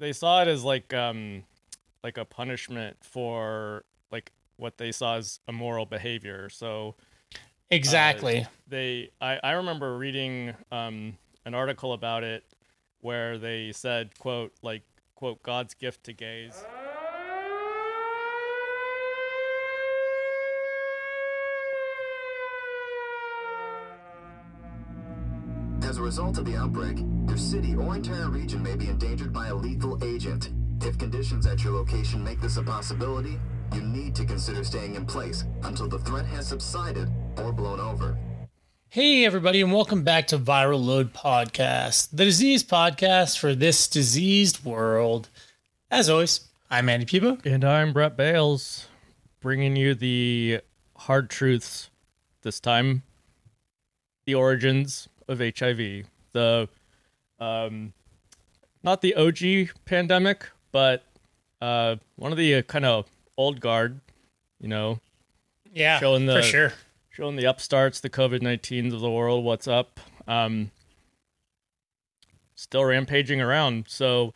they saw it as like um like a punishment for like what they saw as immoral behavior. So Exactly. they I, I remember reading um an article about it where they said quote like quote God's gift to gays. Result of the outbreak, your city or entire region may be endangered by a lethal agent. If conditions at your location make this a possibility, you need to consider staying in place until the threat has subsided or blown over. Hey, everybody, and welcome back to Viral Load Podcast, the disease podcast for this diseased world. As always, I'm Andy Pubo. And I'm Brett Bales, bringing you the hard truths. This time, the origins of HIV. The, um, not the OG pandemic, but uh, one of the uh, kind of old guard. You know, Yeah, Showing the- for sure. showing the upstarts, the COVID 19s of the world, what's up. Um, still rampaging around. So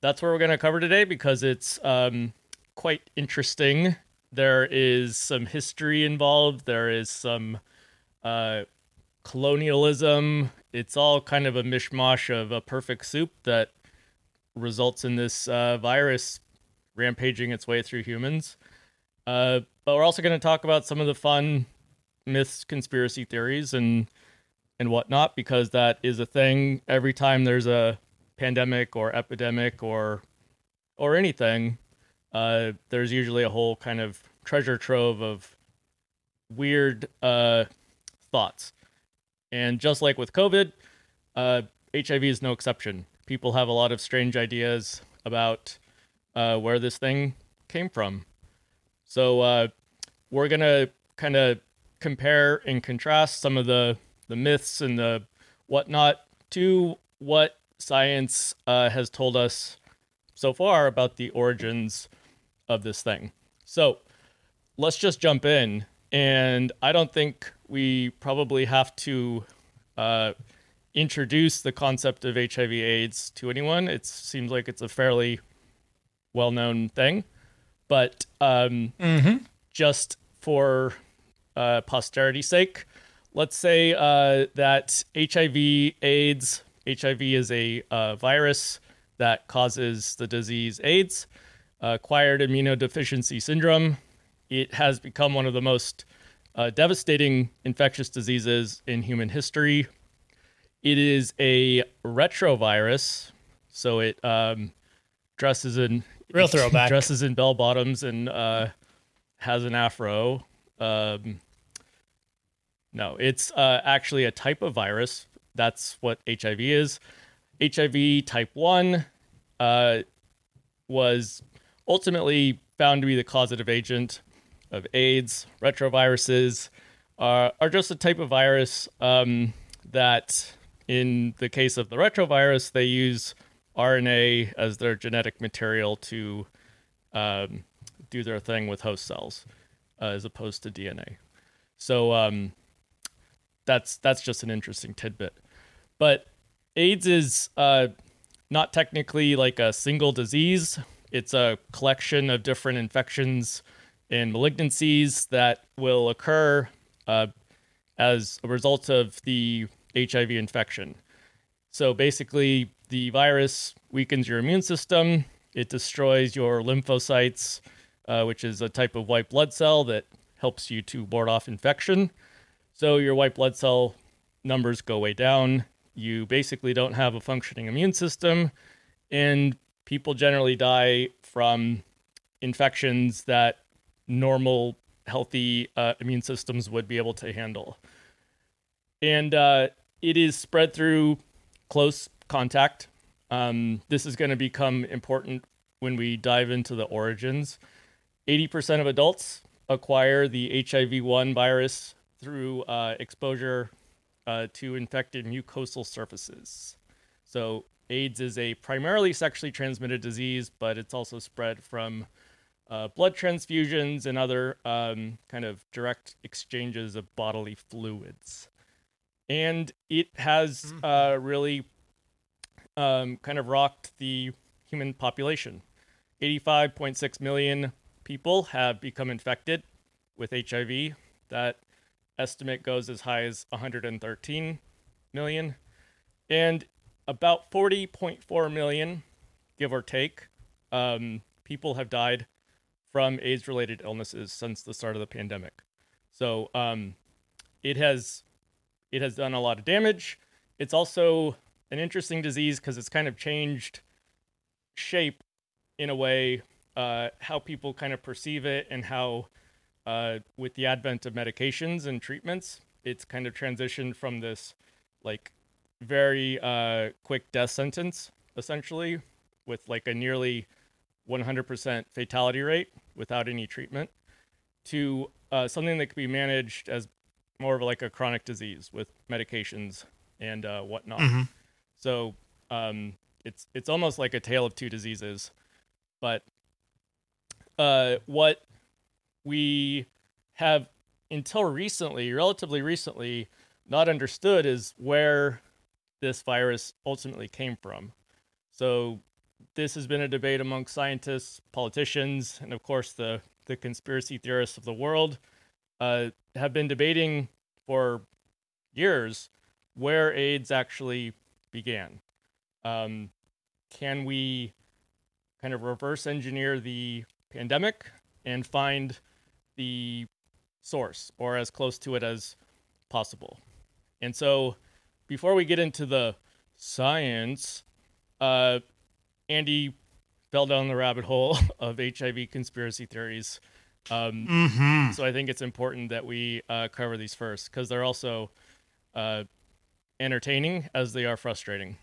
that's what we're going to cover today because it's um, quite interesting. There is some history involved, there is some uh, colonialism. It's all kind of a mishmash of a perfect soup that results in this uh, virus rampaging its way through humans. Uh, but we're also going to talk about some of the fun myths, conspiracy theories, and and whatnot, because that is a thing. Every time there's a pandemic or epidemic or or anything, uh, there's usually a whole kind of treasure trove of weird uh, thoughts. And just like with COVID, uh, HIV is no exception. People have a lot of strange ideas about uh, where this thing came from. So uh, we're gonna kind of compare and contrast some of the the myths and the whatnot to what science uh, has told us so far about the origins of this thing. So let's just jump in. And I don't think we probably have to uh, introduce the concept of HIV/AIDS to anyone. It seems like it's a fairly well-known thing, but um, just for uh, posterity's sake, let's say uh, that HIV/AIDS. HIV is a uh, virus that causes the disease AIDS, acquired immunodeficiency syndrome. It has become one of the most uh, devastating infectious diseases in human history. It is a retrovirus, so it um, dresses in Real throwback. dresses in bell bottoms and uh, has an afro. Um, no, it's uh, actually a type of virus. That's what HIV is. HIV type 1 uh, was ultimately found to be the causative agent of AIDS. Retroviruses are, are just a type of virus um, that, in the case of the retrovirus, they use RNA as their genetic material to um, do their thing with host cells, uh, as opposed to DNA. So um, that's that's just an interesting tidbit. But AIDS is uh, not technically like a single disease. It's a collection of different infections and malignancies that will occur uh, as a result of the HIV infection. So basically, the virus weakens your immune system. It destroys your lymphocytes, uh, which is a type of white blood cell that helps you to ward off infection. So your white blood cell numbers go way down. You basically don't have a functioning immune system, and people generally die from infections that normal, healthy uh, immune systems would be able to handle. And uh, it is spread through close contact. Um, this is going to become important when we dive into the origins. 80% of adults acquire the HIV 1 virus through uh, exposure uh, to infected mucosal surfaces. So, AIDS is a primarily sexually transmitted disease, but it's also spread from uh, blood transfusions and other um, kind of direct exchanges of bodily fluids. And it has uh, really um, kind of rocked the human population. 85.6 million people have become infected with HIV. That estimate goes as high as 113 million. And about 40.4 million, give or take, um, people have died from AIDS related illnesses since the start of the pandemic. So um, it has it has done a lot of damage. It's also an interesting disease because it's kind of changed shape in a way uh, how people kind of perceive it and how uh, with the advent of medications and treatments it's kind of transitioned from this like very uh, quick death sentence essentially with like a nearly 100% fatality rate without any treatment to uh, something that could be managed as more of like a chronic disease with medications and uh, whatnot. Mhm. So um, it's it's almost like a tale of two diseases. But uh, what we have until recently, relatively recently, not understood is where this virus ultimately came from. So this has been a debate among scientists, politicians, and of course the the conspiracy theorists of the world uh, have been debating for years where AIDS actually began. Um, can we kind of reverse engineer the pandemic and find the source or as close to it as possible? And so, before we get into the science, uh, Andy fell down the rabbit hole of HIV conspiracy theories. Um, Mm-hmm. so I think it's important that we uh, cover these first because they're also uh, entertaining as they are frustrating.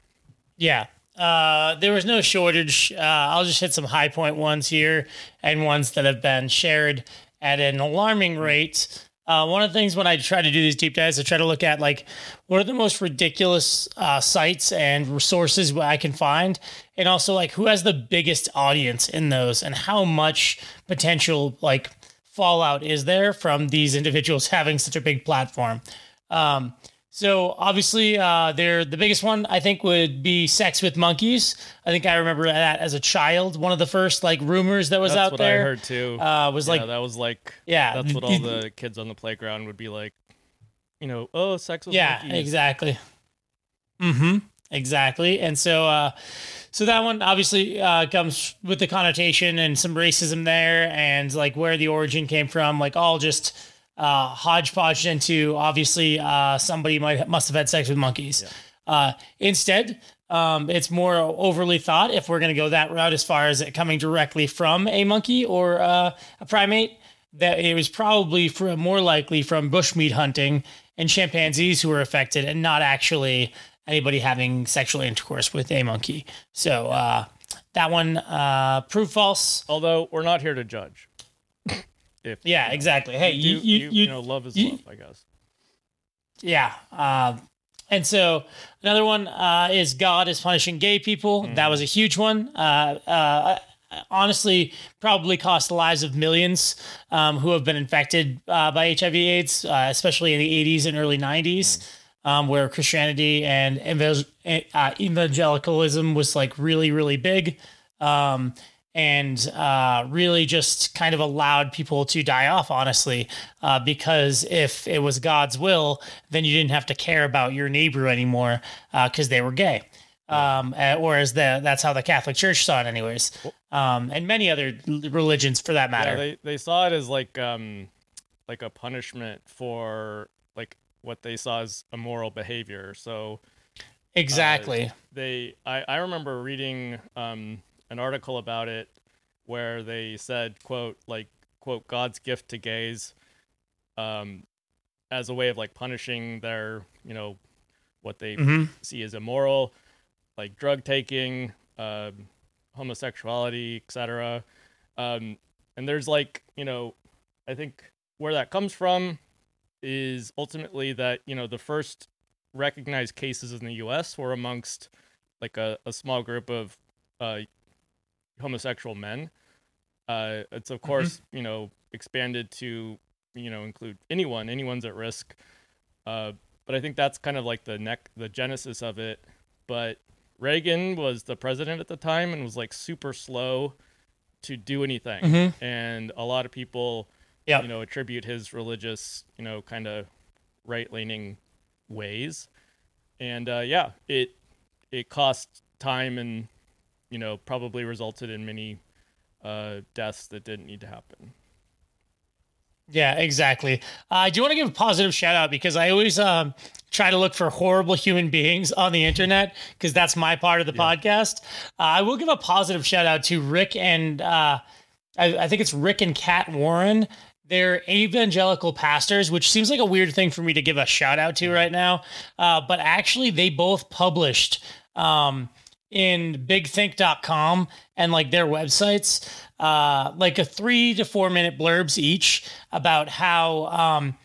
Yeah. Uh, there was no shortage. Uh, I'll just hit some high point ones here and ones that have been shared at an alarming rate. Uh, one of the things when I try to do these deep dives, I try to look at like what are the most ridiculous uh, sites and resources I can find, and also like who has the biggest audience in those, and how much potential like fallout is there from these individuals having such a big platform. Um, so obviously, uh, they're the biggest one I think would be sex with monkeys. I think I remember that as a child. One of the first like rumors that was out there. That's out what there I heard too. uh, was yeah, like, that was like yeah, that's what all the kids on the playground would be like. You know, oh, sex with yeah, monkeys. Yeah, exactly. Mm-hmm. Exactly. And so, uh, so that one obviously uh, comes with the connotation and some racism there, and like where the origin came from, like all just uh, hodgepodge into obviously uh, somebody might must have had sex with monkeys. Uh, instead, um, it's more overly thought if we're going to go that route as far as it coming directly from a monkey or uh, a primate. That it was probably from, more likely from bushmeat hunting and chimpanzees who were affected, and not actually anybody having sexual intercourse with a monkey. So uh, that one uh, proved false. Although we're not here to judge. If Yeah, exactly. Hey, you, you, you, you, you, you know, love is you- love, I guess. Yeah. Um, and so another one uh, is God is punishing gay people. That was a huge one. Uh, uh, honestly, probably cost the lives of millions um, who have been infected uh, by HIV/AIDS, uh, especially in the 80s and early 90s, um, where Christianity and evangel- evangelicalism was like really, really big. Um, and uh, really just kind of allowed people to die off, honestly, uh, because if it was God's will, then you didn't have to care about your neighbor anymore because they were gay. Um, uh, whereas the, that's how the Catholic Church saw it, anyways, um, and many other religions for that matter. Yeah, they they saw it as like um like a punishment for like what they saw as immoral behavior. So exactly. they I, I remember reading um an article about it where they said quote like quote god's gift to gays um as a way of like punishing their you know what they Mhm. see as immoral like drug taking um homosexuality etc um and there's like you know i think where that comes from is ultimately that you know the first recognized cases in the us were amongst like a, a small group of uh, homosexual men. Uh, it's of course you know expanded to you know include anyone. Anyone's at risk. Uh, but I think that's kind of like the neck, the genesis of it. But Reagan was the president at the time and was like super slow to do anything, and a lot of people, Yep. you know, attribute his religious, you know, kind of right leaning ways, and uh, yeah, it it cost time and you know probably resulted in many uh, deaths that didn't need to happen. Yeah, exactly. Uh, I do want to give a positive shout out because I always um, try to look for horrible human beings on the internet because that's my part of the podcast. Uh, I will give a positive shout out to Rick and uh, I, I think it's Rick and Kat Warren. They're evangelical pastors, which seems like a weird thing for me to give a shout out to right now. Uh, but actually, they both published um, in bigthink.com and like their websites, uh, like a three to four minute blurbs each about how um,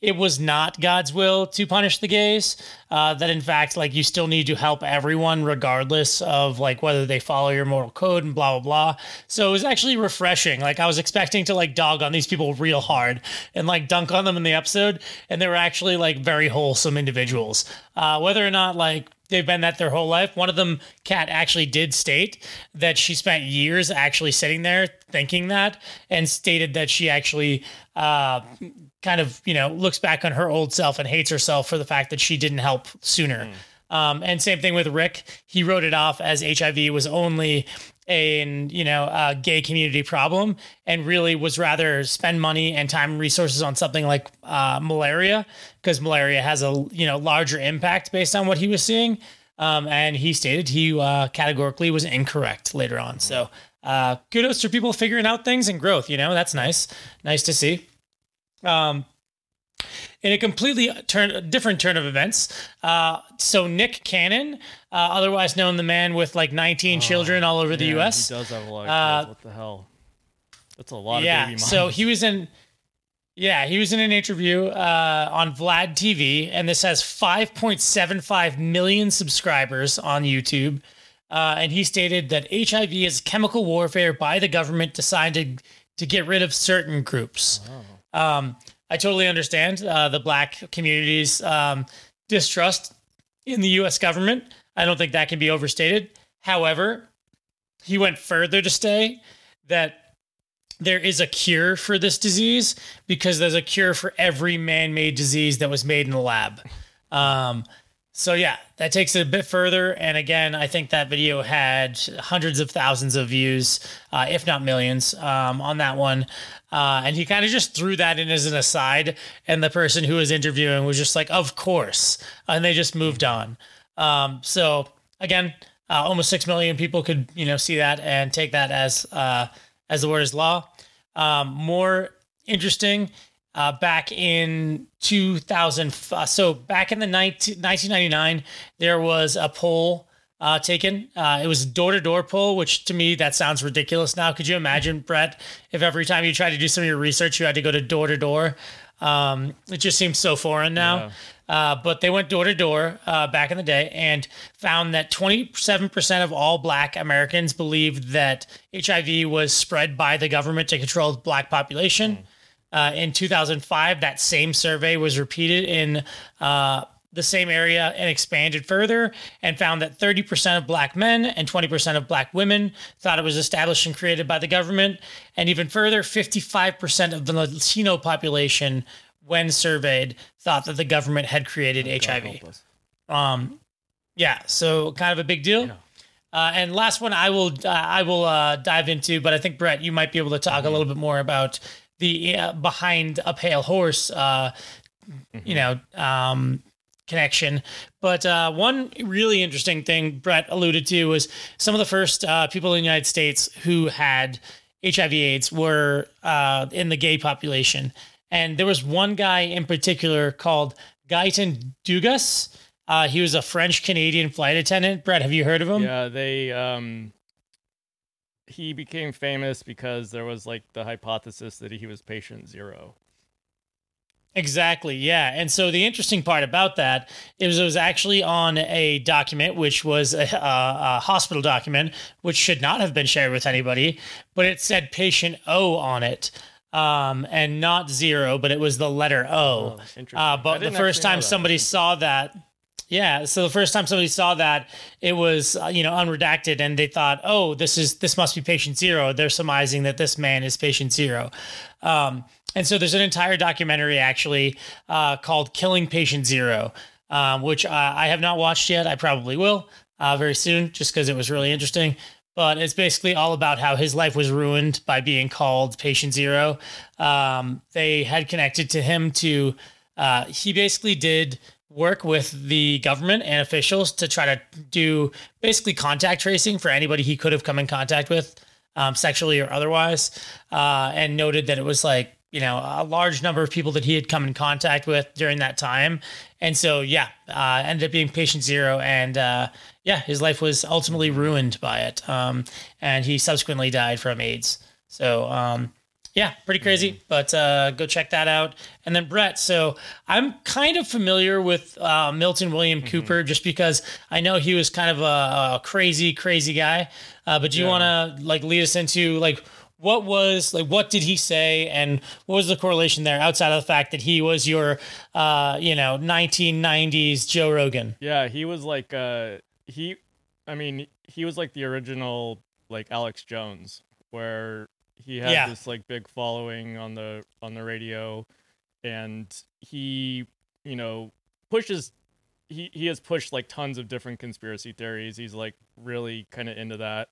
it was not God's will to punish the gays. Uh, that in fact, like you still need to help everyone regardless of like whether they follow your moral code and blah blah blah. So it was actually refreshing. Like I was expecting to like dog on these people real hard and like dunk on them in the episode, and they were actually like very wholesome individuals. Uh, whether or not like they've been that their whole life. One of them, Kat, actually did state that she spent years actually sitting there thinking that, and stated that she actually uh, kind of you know looks back on her old self and hates herself for the fact that she didn't help sooner. Um, and same thing with Rick. He wrote it off as HIV was only a you know a gay community problem, and really was rather spend money and time and resources on something like uh, malaria because malaria has a you know larger impact based on what he was seeing. Um, and he stated he uh, categorically was incorrect later on. So uh, kudos to people figuring out things and growth. You know that's nice, nice to see. Um, in a completely turn different turn of events. Uh, so Nick Cannon, uh, otherwise known the man with like 19 children all over the U.S. He does have a lot of Uh, kids. What the hell? That's a lot of yeah, so he was in. Yeah, he was in an interview uh, on Vlad TV, and this has 5.75 million subscribers on YouTube. Uh, and he stated that HIV is chemical warfare by the government designed to, to get rid of certain groups. Um, I totally understand uh, the black community's um, distrust in the U.S. government. I don't think that can be overstated. However, he went further to say that there is a cure for this disease because there's a cure for every man-made disease that was made in the lab. Um, so yeah, that takes it a bit further. And again, I think that video had hundreds of thousands of views, uh, if not millions, um, on that one. Uh, and he kind of just threw that in as an aside, and the person who was interviewing was just like, "Of course," and they just moved on. Um, so again, uh, almost six million people could you know see that and take that as uh, as the word is law. Um, more interesting, uh, back in 2000, uh, so back in the 19, 1999, there was a poll uh, taken. Uh, it was door to door poll, which to me that sounds ridiculous. Now, could you imagine, Brett, if every time you tried to do some of your research, you had to go to door to door? Um, It just seems so foreign now. Uh, but they went door to door uh, back in the day and found that 27% of all black Americans believed that HIV was spread by the government to control the black population. Uh, in 2005, that same survey was repeated in uh, the same area and expanded further and found that 30% of black men and 20% of black women thought it was established and created by the government. And even further, 55% of the Latino population, when surveyed, thought that the government had created HIV. Help. Um, yeah, so kind of a big deal. Uh, and last one, I will uh, I will uh, dive into, but I think Brett, you might be able to talk a little bit more about the uh, behind a pale horse, uh, you know, um, connection. But uh, one really interesting thing Brett alluded to was some of the first uh, people in the United States who had HIV/AIDS were uh, in the gay population, and there was one guy in particular called Gaëtan Dugas. Uh, he was a French Canadian flight attendant. Brett, have you heard of him? Yeah, they um he became famous because there was like the hypothesis that he was patient zero. Exactly. Yeah. And so the interesting part about that is it was actually on a document, which was a, a, a hospital document, which should not have been shared with anybody, but it said patient O on it. Um, and not zero, but it was the letter O. Oh, interesting. Uh, but the first time somebody saw that, Yeah, so the first time somebody saw that, it was uh, you know unredacted, and they thought, "Oh, this is this must be patient zero." They're surmising that this man is patient zero, um, and so there's an entire documentary actually uh, called "Killing Patient Zero, um, which I, I have not watched yet. I probably will uh, very soon, just because it was really interesting. But it's basically all about how his life was ruined by being called Patient Zero. Um, they had connected to him to uh, he basically did work with the government and officials to try to do basically contact tracing for anybody he could have come in contact with, um, sexually or otherwise, uh, and noted that it was like you know a large number of people that he had come in contact with during that time, and so yeah, uh, ended up being patient zero, and uh, yeah, his life was ultimately ruined by it, um, and he subsequently died from AIDS. So um, yeah, pretty crazy, but uh, go check that out. And then Brett, so I'm kind of familiar with uh, Milton William Mm-hmm. Cooper just because I know he was kind of a, a crazy, crazy guy. Uh, but do you Yeah. want to like lead us into like what was like what did he say and what was the correlation there outside of the fact that he was your uh, you know 1990s Joe Rogan? Yeah, he was like uh he I mean, he was like the original like Alex Jones where he had Yeah. this like big following on the on the radio and he, you know, pushes he he has pushed like tons of different conspiracy theories. He's like really kind of into that.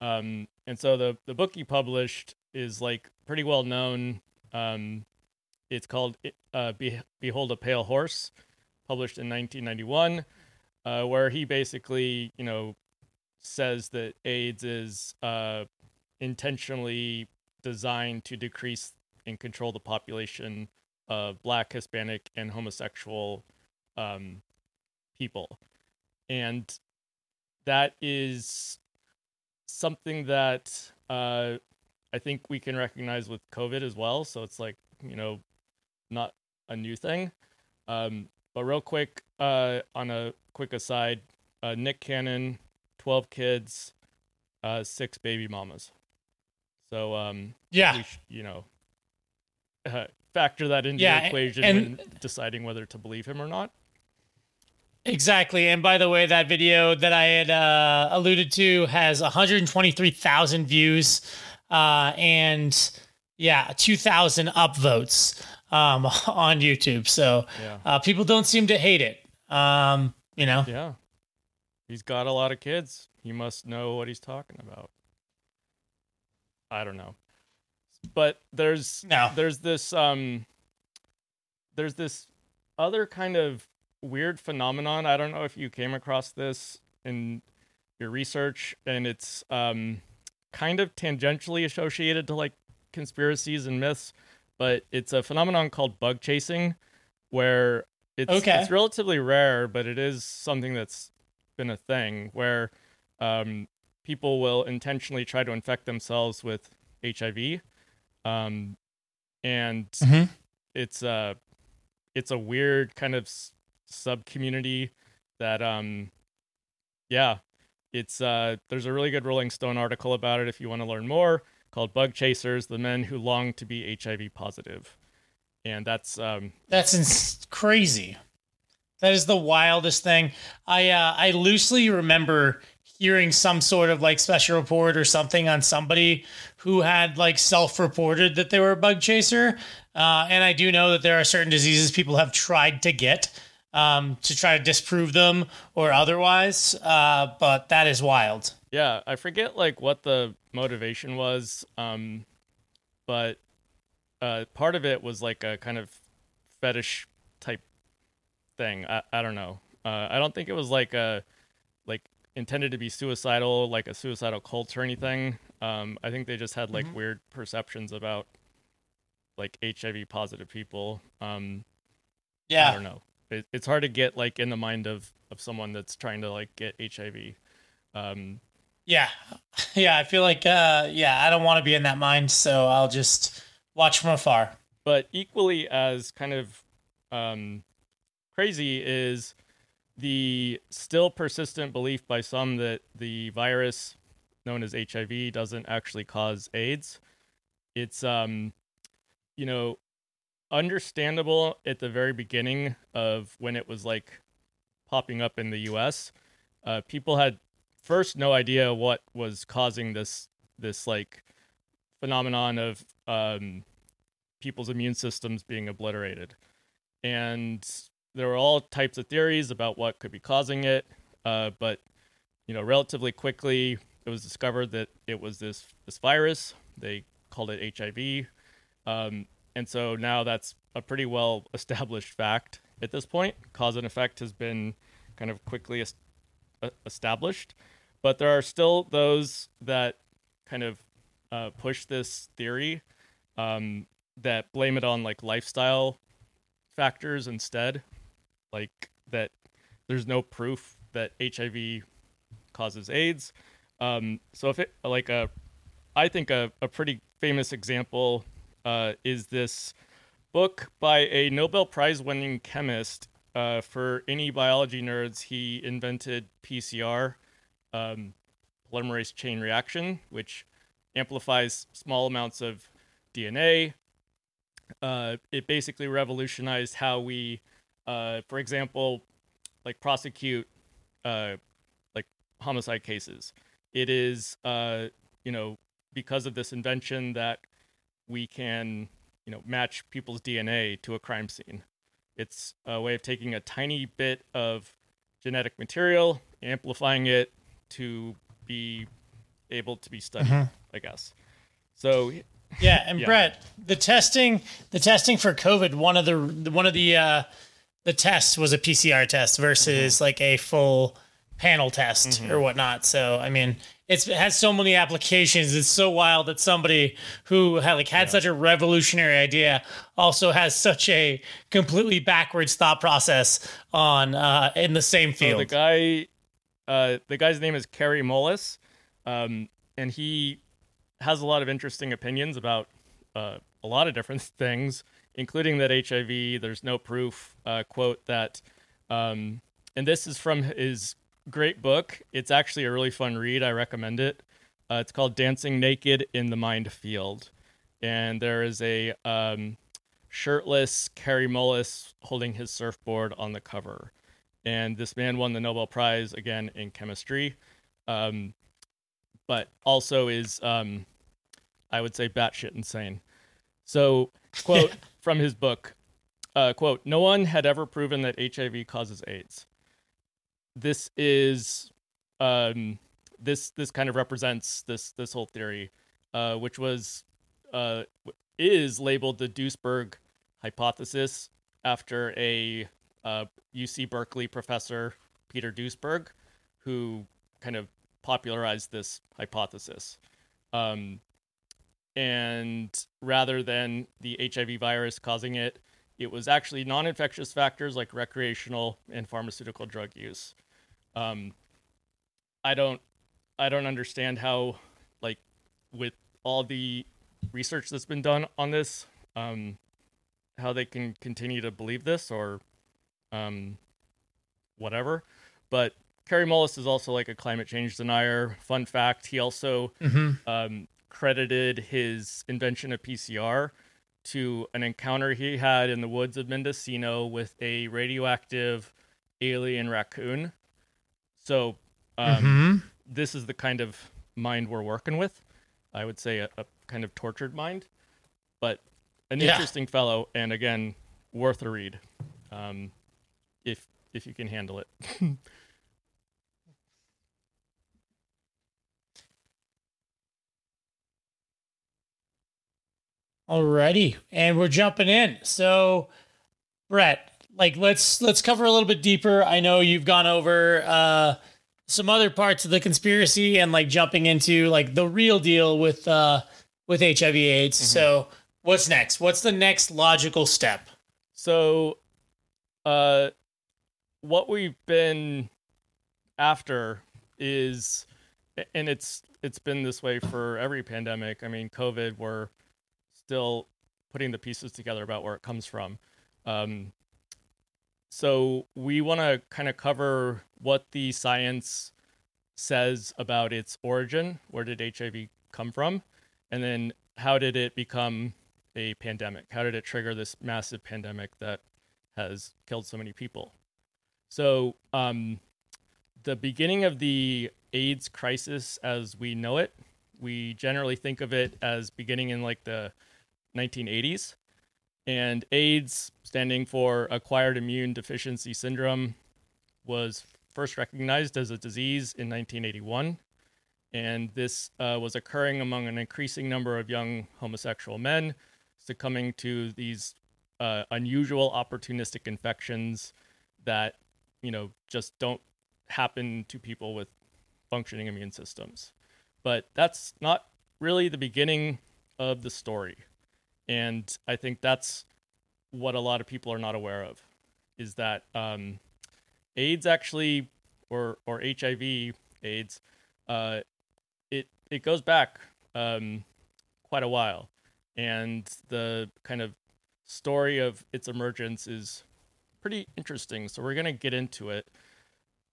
Um and so the the book he published is like pretty well known. Um it's called uh Be- Behold a Pale Horse published in 1991, uh, where he basically, you know, says that AIDS is uh, intentionally designed to decrease and control the population of Black, Hispanic, and homosexual um, people, and that is something that uh, I think we can recognize with COVID as well. So it's like you know, not a new thing. Um, but real quick, uh, on a quick aside, uh, Nick Cannon, twelve kids, uh, six baby mamas. So um, Yeah. you know, uh, factor that into Yeah, the equation and- when deciding whether to believe him or not. Exactly. And by the way, that video that I had uh, alluded to has 123,000 views uh, and, yeah, 2,000 upvotes um, on YouTube. So Yeah, uh, people don't seem to hate it. Um, you know? yeah. He's got a lot of kids. He must know what he's talking about. I don't know, but there's No. there's this um there's this other kind of weird phenomenon. I don't know if you came across this in your research, and it's um kind of tangentially associated to like conspiracies and myths, but it's a phenomenon called bug chasing, where it's Okay. it's relatively rare, but it is something that's been a thing where um, people will intentionally try to infect themselves with HIV, um, and Mhm. it's a it's a weird kind of sub community that um yeah it's uh there's a really good Rolling Stone article about it if you want to learn more called Bug Chasers: The Men Who Long to Be HIV Positive, and that's um That's ins- crazy. That is the wildest thing. I uh, I loosely remember hearing some sort of like special report or something on somebody who had like self-reported that they were a bug chaser. Uh, and I do know that there are certain diseases people have tried to get um, to try to disprove them or otherwise. Uh, but that is wild. Yeah, I forget like what the motivation was, um, but uh, part of it was like a kind of fetish type thing. I, I don't know. Uh, I don't think it was like a like intended to be suicidal, like a suicidal cult or anything. Um, I think they just had like weird perceptions about like HIV positive people. Um, I don't know. It, it's hard to get like in the mind of of someone that's trying to like get HIV. Um, Yeah. Yeah. I feel like, uh, yeah, I don't want to be in that mind. So I'll just watch from afar. but equally as kind of um, crazy is the still persistent belief by some that the virus known as HIV doesn't actually cause AIDS. It's um, you know, understandable at the very beginning of when it was like popping up in the U.S., uh, people had first no idea what was causing this this like phenomenon of um, people's immune systems being obliterated, and there were all types of theories about what could be causing it. Uh, but you know, relatively quickly, it was discovered that it was this this virus. They called it HIV, um, and so now that's a pretty well established fact at this point. Cause and effect has been kind of quickly es- established, but there are still those that kind of uh, push this theory um, that blame it on like lifestyle factors instead, like that there's no proof that HIV causes AIDS. Um, so if it like a, I think a, a pretty famous example uh, is this book by a Nobel Prize winning chemist. Uh, for any biology nerds, he invented PCR, um, polymerase chain reaction, which amplifies small amounts of DNA. Uh, it basically revolutionized how we, uh, for example, like prosecute uh, like homicide cases. It is, uh, you know, because of this invention that we can, you know, match people's DNA to a crime scene. It's a way of taking a tiny bit of genetic material, amplifying it to be able to be studied, I guess. So Yeah, and Yeah. Brett, the testing, the testing for COVID, one of the one of the uh, the test was a PCR test versus Mm-hmm. like a full panel test or whatnot. So I mean, it's, it has so many applications. It's so wild that somebody who had like had such a revolutionary idea also has such a completely backwards thought process on uh, in the same So field. the guy, uh, the guy's name is Kary Mullis, um, and he has a lot of interesting opinions about uh, a lot of different things, including that HIV. There's no proof. Uh, quote that, um, and this is from his great book. It's actually a really fun read. I recommend it. Uh, it's called "Dancing Naked in the Mind Field," and there is a um, shirtless Kary Mullis holding his surfboard on the cover and this man won the Nobel Prize again in chemistry, um, but also is, um, I would say, batshit insane. So, quote from his book, uh, quote: "No one had ever proven that HIV causes AIDS. This is, um, this this kind of represents this this whole theory, uh, which was, uh, is labeled the Duesberg hypothesis after a uh, UC Berkeley professor Peter Duesberg, who kind of popularized this hypothesis. Um, and rather than the HIV virus causing it, it was actually non-infectious factors like recreational and pharmaceutical drug use. Um, I don't, I don't understand how, like, with all the research that's been done on this, um, how they can continue to believe this or um, whatever. But Kary Mullis is also like a climate change denier. Fun fact: he also um, credited his invention of PCR to an encounter he had in the woods of Mendocino with a radioactive alien raccoon. So, um, this is the kind of mind we're working with. I would say a, a kind of tortured mind, but an Yeah. interesting fellow, and again, worth a read. Um, if if you can handle it. Alrighty, and we're jumping in. So, Brett, like let's let's cover a little bit deeper. I know you've gone over uh, some other parts of the conspiracy and like jumping into like the real deal with uh, with HIV/AIDS. So, what's next? What's the next logical step? So, uh, what we've been after is, and it's it's been this way for every pandemic. I mean, COVID, we're still putting the pieces together about where it comes from. Um, so we want to kind of cover what the science says about its origin. Where did HIV come from? And then how did it become a pandemic? How did it trigger this massive pandemic that has killed so many people? So, um, the beginning of the AIDS crisis as we know it, we generally think of it as beginning in like the 1980s. And AIDS, standing for Acquired Immune Deficiency Syndrome, was first recognized as a disease in 1981. And this uh, was occurring among an increasing number of young homosexual men succumbing to these uh, unusual opportunistic infections that, you know, just don't happen to people with functioning immune systems. But that's not really the beginning of the story. And I think that's what a lot of people are not aware of is that um, AIDS actually, or or HIV AIDS, uh, it it goes back um, quite a while, and the kind of story of its emergence is pretty interesting. So we're gonna get into it.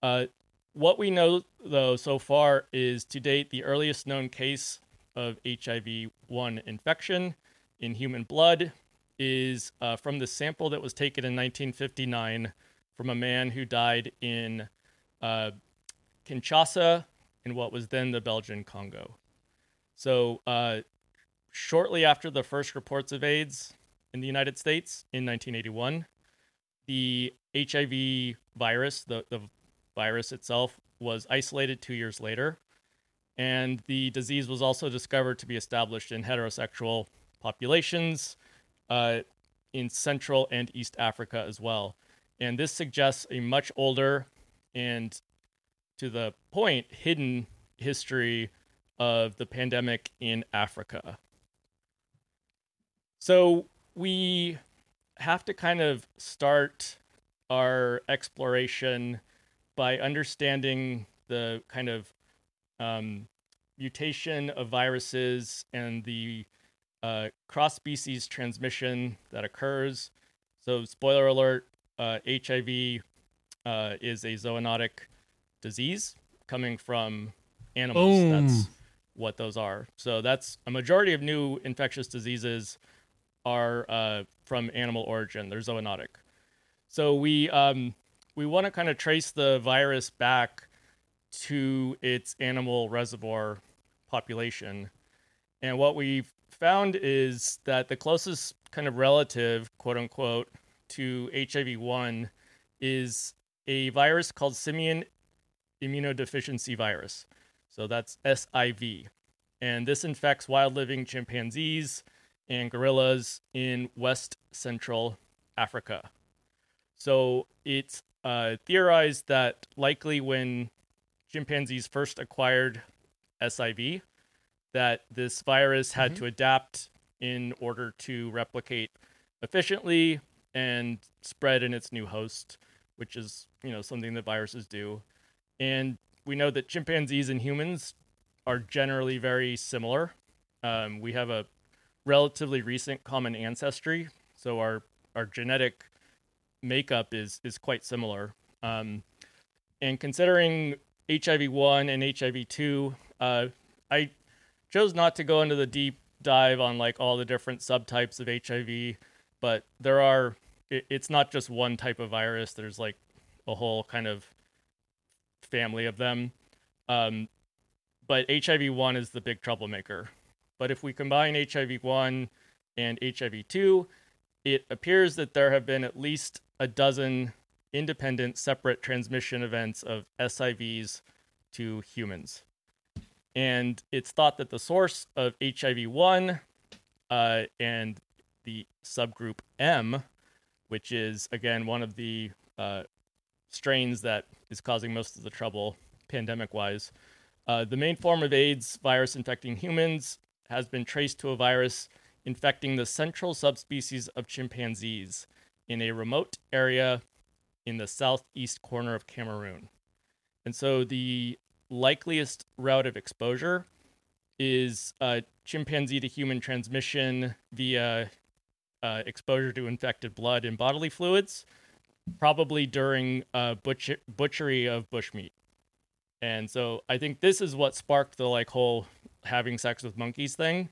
Uh, what we know though so far is to date the earliest known case of HIV one infection in human blood is uh, from the sample that was taken in 1959 from a man who died in uh, Kinshasa in what was then the Belgian Congo. So, uh, shortly after the first reports of AIDS in the United States in 1981, the HIV virus, the, the virus itself, was isolated two years later. And the disease was also discovered to be established in heterosexual populations uh, in Central and East Africa as well. And this suggests a much older and, to the point, hidden history of the pandemic in Africa. So we have to kind of start our exploration by understanding the kind of um, mutation of viruses and the uh, cross species transmission that occurs. So, spoiler alert uh, HIV uh, is a zoonotic disease coming from animals. Boom. That's what those are. So, that's a majority of new infectious diseases are uh, from animal origin, they're zoonotic. So, we, um, we want to kind of trace the virus back to its animal reservoir population. And what we've found is that the closest kind of relative, quote unquote, to HIV 1 is a virus called simian immunodeficiency virus. So that's SIV. And this infects wild living chimpanzees and gorillas in West Central Africa. So it's uh, theorized that likely when chimpanzees first acquired SIV, that this virus had Mm-hmm. to adapt in order to replicate efficiently and spread in its new host, which is you know something that viruses do. And we know that chimpanzees and humans are generally very similar. Um, we have a relatively recent common ancestry, so our our genetic makeup is is quite similar. Um, and considering HIV one and HIV two, uh, I chose not to go into the deep dive on like all the different subtypes of HIV, but there are. It, it's not just one type of virus. There's like a whole kind of family of them. Um, but HIV one is the big troublemaker. But if we combine HIV one and HIV two, it appears that there have been at least a dozen independent separate transmission events of SIVs to humans. And it's thought that the source of HIV 1 uh, and the subgroup M, which is, again, one of the uh, strains that is causing most of the trouble pandemic wise, uh, the main form of AIDS virus infecting humans has been traced to a virus infecting the central subspecies of chimpanzees in a remote area in the southeast corner of Cameroon. And so the likeliest route of exposure is uh, chimpanzee to human transmission via uh, exposure to infected blood and bodily fluids, probably during uh, butcher- butchery of bushmeat. And so I think this is what sparked the like whole having sex with monkeys thing.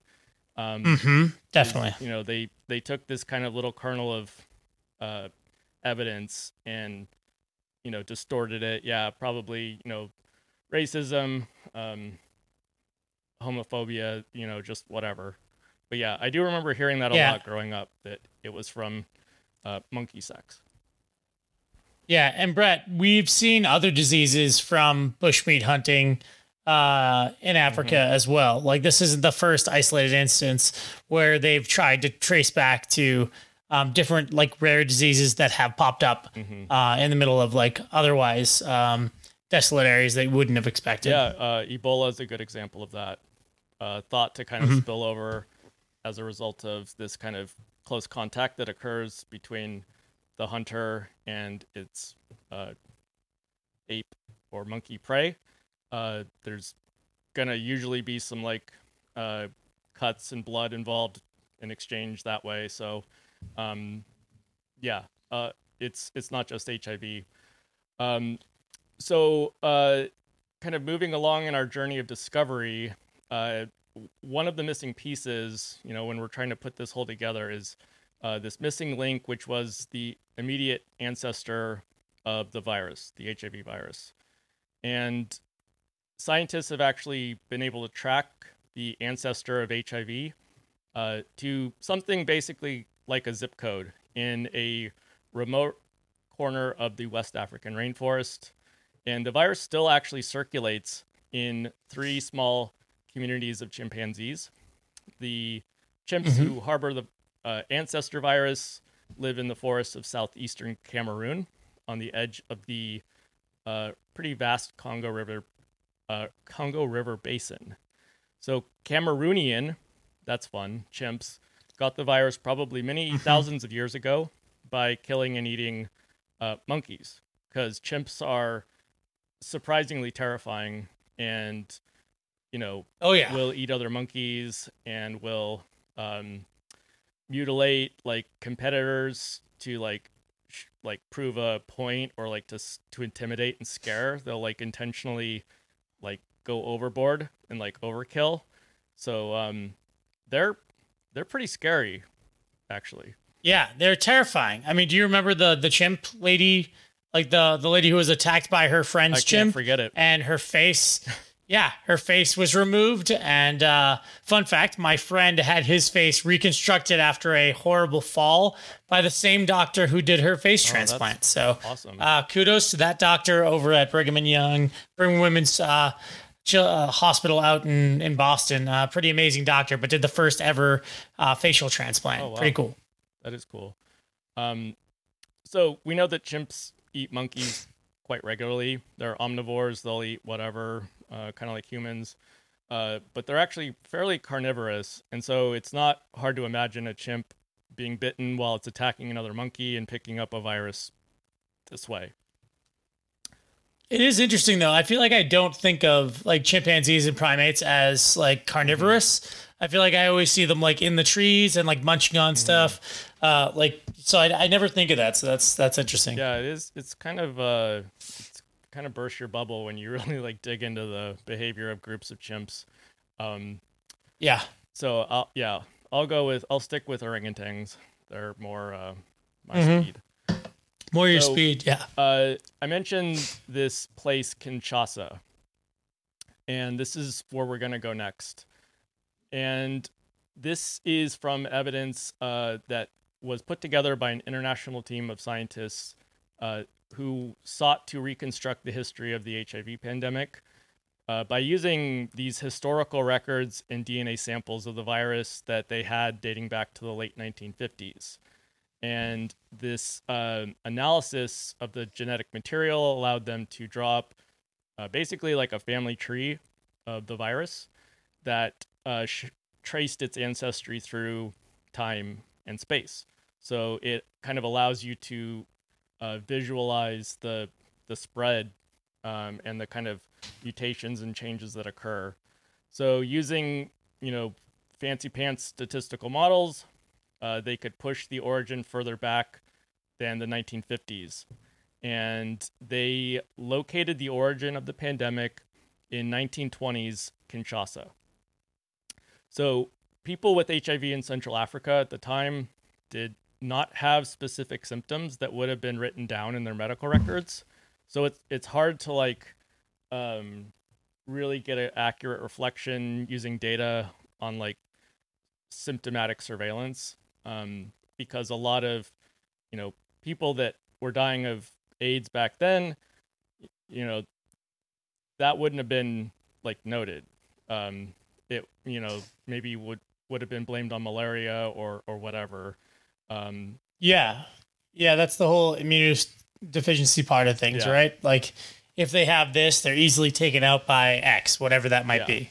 Um, Mm-hmm. Definitely. you know they they took this kind of little kernel of uh, evidence and you know distorted it. Yeah, probably you know racism, um, homophobia, you know, just whatever. But yeah, I do remember hearing that a Yeah. lot growing up. That it was from uh, monkey sex. Yeah, and Brett, we've seen other diseases from bushmeat hunting uh, in Africa as well. Like this isn't the first isolated instance where they've tried to trace back to um, different like rare diseases that have popped up uh, in the middle of like otherwise um, desolate areas that you wouldn't have expected. Yeah, uh, Ebola is a good example of that. Uh, thought to kind of spill over as a result of this kind of close contact that occurs between the hunter and its uh, ape or monkey prey. Uh, there's gonna usually be some like uh, cuts and blood involved in exchange that way. So, um, yeah, uh, it's it's not just HIV. Um, so, uh, kind of moving along in our journey of discovery, uh, one of the missing pieces, you know, when we're trying to put this whole together, is uh, this missing link, which was the immediate ancestor of the virus, the HIV virus. And scientists have actually been able to track the ancestor of HIV uh, to something basically like a zip code in a remote corner of the West African rainforest. And the virus still actually circulates in three small communities of chimpanzees. The chimps who harbor the uh, ancestor virus live in the forests of southeastern Cameroon on the edge of the uh, pretty vast Congo River uh, Congo River basin. So Cameroonian, that's fun. Chimps got the virus probably many thousands of years ago by killing and eating uh, monkeys because chimps are surprisingly terrifying and you know Oh yeah. will eat other monkeys and will um, mutilate like competitors to like sh- like prove a point or like to s- to intimidate and scare. They'll like intentionally like go overboard and like overkill. So um, they're they're pretty scary, actually. Yeah, they're terrifying. I mean, do you remember the the chimp lady, like the the lady who was attacked by her I friend's can't forget it. and her face, yeah, her face was removed. And uh, fun fact, my friend had his face reconstructed after a horrible fall by the same doctor who did her face transplant. So awesome. uh, kudos to that doctor over at Brigham and Young, Brigham Women's uh, uh, Hospital out in in Boston. Uh, pretty amazing doctor, but did the first ever uh, facial transplant. Oh, wow. Pretty cool. That is cool. Um, so we know that chimps eat monkeys quite regularly. They're omnivores; they'll eat whatever, uh, kind of like humans. Uh, but they're actually fairly carnivorous, and so it's not hard to imagine a chimp being bitten while it's attacking another monkey and picking up a virus this way. It is interesting though. I feel like I don't think of like chimpanzees and primates as like carnivorous. I feel like I always see them like in the trees and like munching on stuff. Uh, like so, I, I never think of that. So that's that's interesting. Yeah, it is. It's kind of uh, it's kind of burst your bubble when you really like dig into the behavior of groups of chimps. Um, Yeah. So I'll yeah, I'll go with I'll stick with orangutans. They're more uh, my Mhm. speed. More your speed. Yeah. Uh, I mentioned this place Kinshasa, and this is where we're gonna go next. And this is from evidence uh, that was put together by an international team of scientists uh, who sought to reconstruct the history of the HIV pandemic uh, by using these historical records and DNA samples of the virus that they had dating back to the late 1950s. And this uh, analysis of the genetic material allowed them to draw up uh, basically like a family tree of the virus that uh, sh- traced its ancestry through time and space. So it kind of allows you to uh, visualize the the spread um, and the kind of mutations and changes that occur. So using you know fancy pants statistical models, uh, they could push the origin further back than the 1950s, and they located the origin of the pandemic in 1920s Kinshasa. So people with HIV in Central Africa at the time did not have specific symptoms that would have been written down in their medical records. So it's it's hard to like um, really get an accurate reflection using data on like symptomatic surveillance um, because a lot of you know people that were dying of AIDS back then, you know, that wouldn't have been like noted. Um, it you know maybe would would have been blamed on malaria or or whatever. Um, Yeah. Yeah, that's the whole immunodeficiency part of things, Yeah. right? Like if they have this, they're easily taken out by X, whatever that might Yeah. be.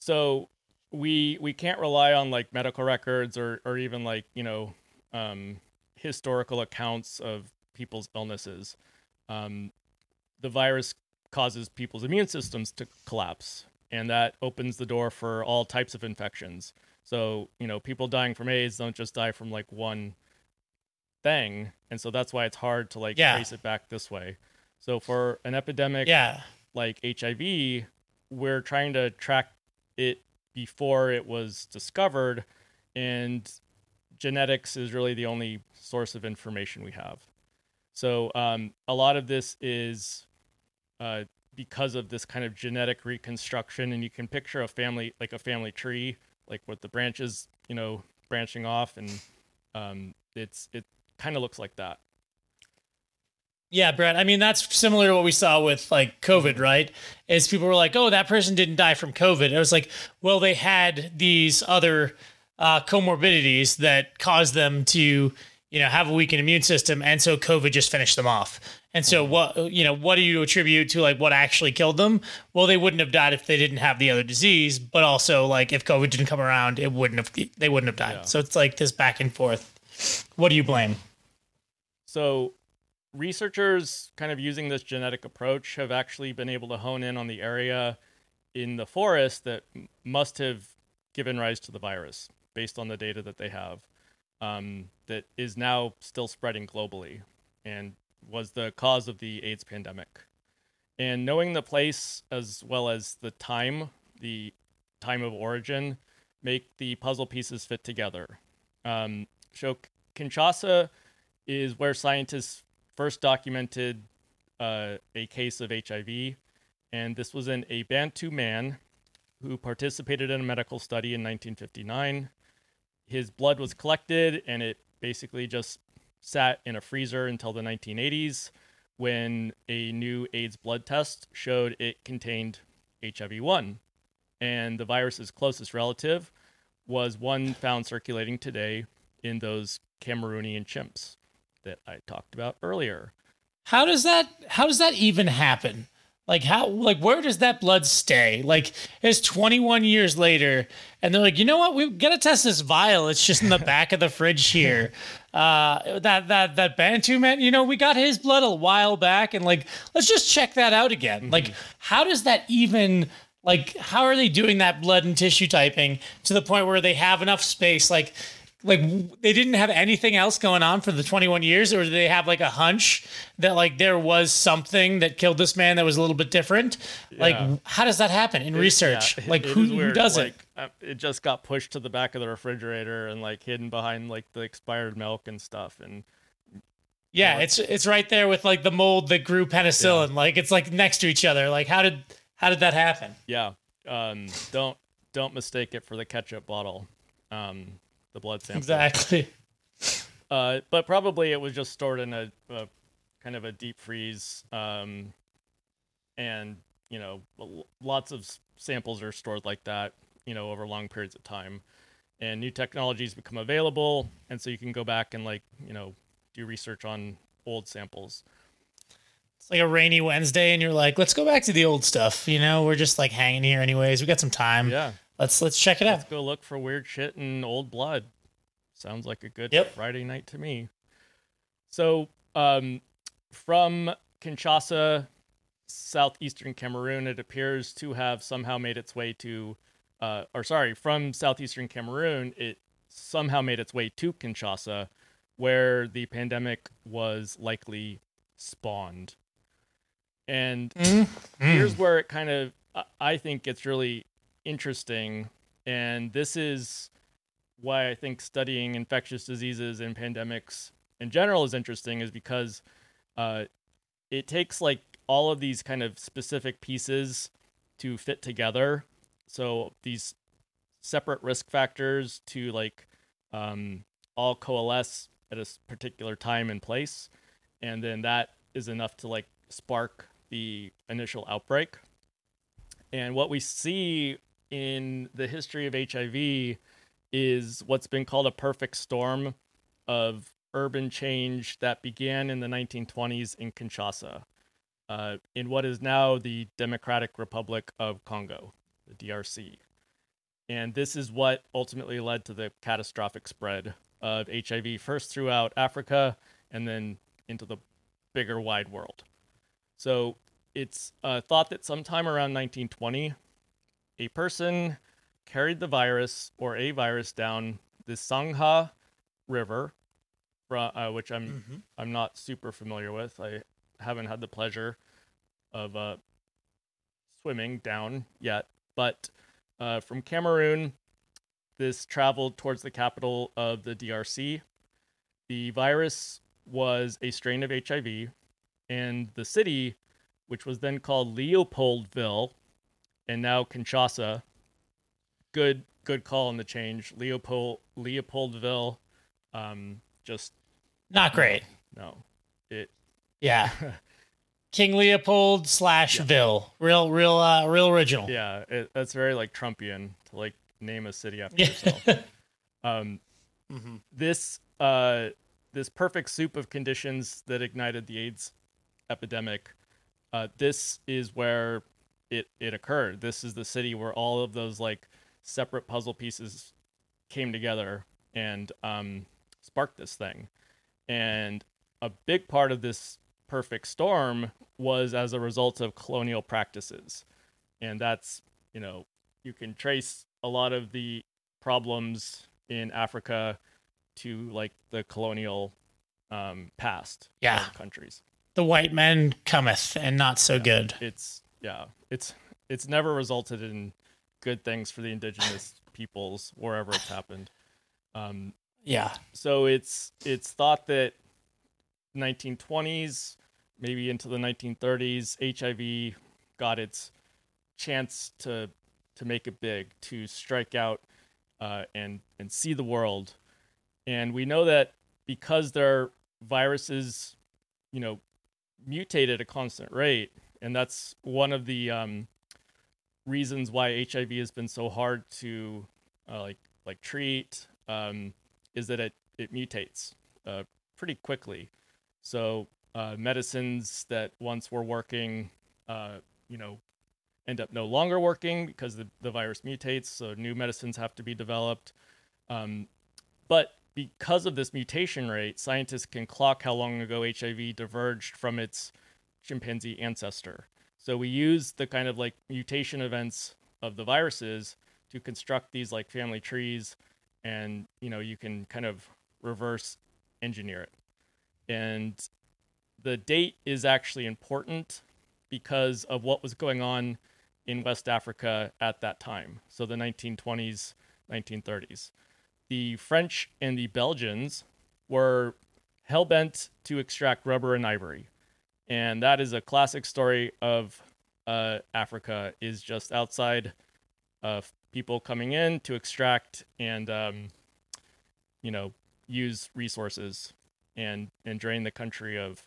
so we we can't rely on like medical records or or even like you know um, historical accounts of people's illnesses. Um, the virus causes people's immune systems to collapse, and that opens the door for all types of infections. So you know, people dying from AIDS don't just die from like one thing, and so that's why it's hard to like Yeah. trace it back this way. So for an epidemic, Yeah. like HIV, we're trying to track it before it was discovered, and genetics is really the only source of information we have. So um, a lot of this is uh, because of this kind of genetic reconstruction, and you can picture a family like a family tree, like with the branches, you know, branching off, and um, it's it kind of looks like that. Yeah, Brett. I mean, that's similar to what we saw with like COVID, right? Is people were like, "Oh, that person didn't die from COVID." It was like, well, they had these other uh, comorbidities that caused them to, you know, have a weakened immune system, and so COVID just finished them off. And so, what you know, what do you attribute to like what actually killed them? Well, they wouldn't have died if they didn't have the other disease, but also like if COVID didn't come around, it wouldn't have. They wouldn't have died. Yeah. So it's like this back and forth. What do you blame? So, researchers kind of using this genetic approach have actually been able to hone in on the area in the forest that must have given rise to the virus based on the data that they have um, that is now still spreading globally and was the cause of the AIDS pandemic. And knowing the place as well as the time, the time of origin, make the puzzle pieces fit together. Um, so Kinshasa is where scientists first documented uh, a case of HIV, and this was in a Bantu man who participated in a medical study in 1959. His blood was collected, and it basically just sat in a freezer until the 1980s when a new AIDS blood test showed it contained HIV 1. And the virus's closest relative was one found circulating today in those Cameroonian chimps that I talked about earlier. How does that how does that even happen? Like how like where does that blood stay? Like it's 21 years later and they're like, "You know what? We've got to test this vial. It's just in the back of the fridge here." Uh that that that Bantu man, you know, we got his blood a while back and like let's just check that out again. Like how does that even like how are they doing that blood and tissue typing to the point where they have enough space like like they didn't have anything else going on for the 21 years or did they have like a hunch that like there was something that killed this man that was a little bit different? Like how does that happen in research? Yeah, like it who, who does like, it uh, It just got pushed to the back of the refrigerator and like hidden behind like the expired milk and stuff. And yeah it's it's right there with like the mold that grew penicillin. Like it's like next to each other. Like how did how did that happen? Yeah, um, don't don't mistake it for the ketchup bottle, um, the blood sample. exactly Uh, but probably it was just stored in a, a kind of a deep freeze, um, and you know, lots of samples are stored like that, you know, over long periods of time. And new technologies become available, and so you can go back and like you know do research on old samples. it's like a rainy wednesday and you're like let's go back to the old stuff you know we're just like hanging here anyways we got some time Yeah, let's let's check it out let's go look for weird shit in old blood. Sounds like a good Yep. Friday night to me. So, um, from Kinshasa, southeastern Cameroon, it appears to have somehow made its way to, uh, or sorry, from southeastern Cameroon, it somehow made its way to Kinshasa, where the pandemic was likely spawned. And here's where it kind of, I- I think, gets really interesting. And this is why I think studying infectious diseases and pandemics in general is interesting, is because uh, it takes like all of these kind of specific pieces to fit together. So these separate risk factors to like um, all coalesce at a particular time and place, and then that is enough to like spark the initial outbreak. And what we see in the history of HIV is what's been called a perfect storm of urban change that began in the 1920s in Kinshasa, uh, in what is now the Democratic Republic of Congo, the DRC. And this is what ultimately led to the catastrophic spread of HIV, first throughout Africa and then into the bigger wide world. So it's uh, thought that sometime around 1920, a person carried the virus or a virus down the Sangha River, uh, which I'm I'm not super familiar with. I haven't had the pleasure of uh, swimming down yet, but uh, from Cameroon, this traveled towards the capital of the DRC. The virus was a strain of HIV, and the city, which was then called Leopoldville, and now Kinshasa. Good, good call on the change. Leopold, Leopoldville, um, just Not great. no, it Yeah. King Leopold slash Ville. Real, real, uh, real original. yeah, it, that's very like Trumpian to like name a city after yourself. um, this uh, this perfect soup of conditions that ignited the AIDS epidemic. Uh, this is where it it occurred. This is the city where all of those like separate puzzle pieces came together and um, sparked this thing. And a big part of this perfect storm was as a result of colonial practices. And that's, you know, you can trace a lot of the problems in Africa to like the colonial um, past Yeah. of countries. The white man cometh and not so good. It's yeah, it's it's never resulted in good things for the indigenous peoples wherever it's happened. Um, Yeah. so it's it's thought that 1920s maybe into the 1930s hiv got its chance to to make it big to strike out uh, and and see the world and we know that because their viruses you know mutate at a constant rate and that's one of the um, reasons why hiv has been so hard to uh, like like treat um, is that it it mutates uh, pretty quickly. So uh, medicines that once were working, uh, you know, end up no longer working because the, the virus mutates. So new medicines have to be developed. Um, but because of this mutation rate, scientists can clock how long ago HIV diverged from its chimpanzee ancestor. So we use the kind of like mutation events of the viruses to construct these like family trees and you know you can kind of reverse engineer it. And the date is actually important because of what was going on in west africa at that time. So the 1920s 1930s the french and the belgians were hell-bent to extract rubber and ivory and that is a classic story of uh, africa is just outside of people coming in to extract and um, you know use resources and and drain the country of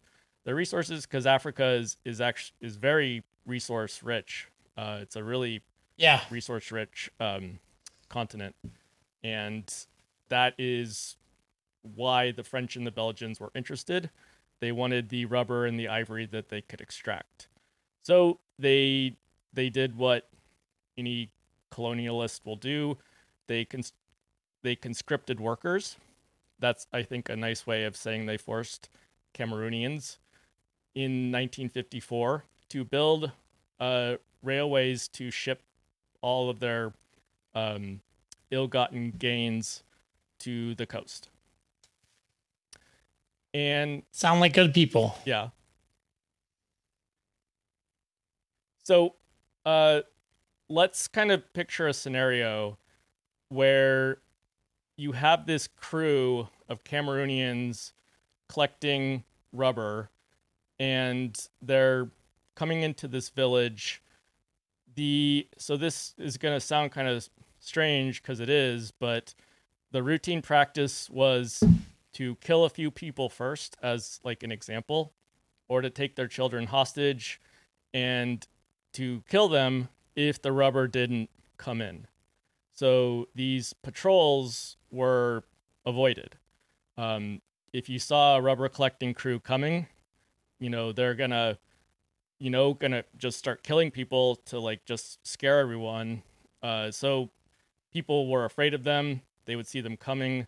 the resources because Africa is is actually is very resource rich. Uh, it's a really Yeah. resource rich um, continent, and that is why the French and the Belgians were interested. They wanted the rubber and the ivory that they could extract. So they they did what any colonialist will do. They cons- they conscripted workers. That's I think a nice way of saying they forced Cameroonians in 1954 to build uh, railways to ship all of their um, ill-gotten gains to the coast. And Sound like good people. yeah. So, uh, let's kind of picture a scenario where you have this crew of Cameroonians collecting rubber and they're coming into this village. The so this is going to sound kind of strange because it is, but the routine practice was to kill a few people first as like an example or to take their children hostage and to kill them if the rubber didn't come in. So these patrols were avoided. Um, if you saw a rubber collecting crew coming, you know, they're gonna, you know, gonna just start killing people to like just scare everyone. Uh, so people were afraid of them. They would see them coming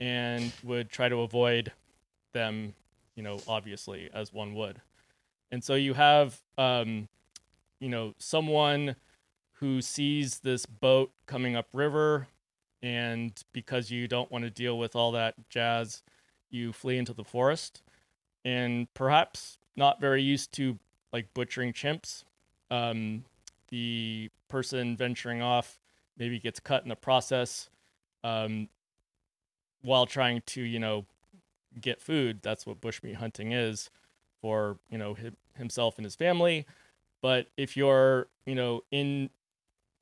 and would try to avoid them, you know, obviously, as one would. And so you have, um, you know, someone who sees this boat coming upriver, and because you don't want to deal with all that jazz, you flee into the forest. And perhaps not very used to like butchering chimps, um, the person venturing off maybe gets cut in the process. Um, while trying to you know get food. That's what bushmeat hunting is for you know himself and his family. But if you're you know in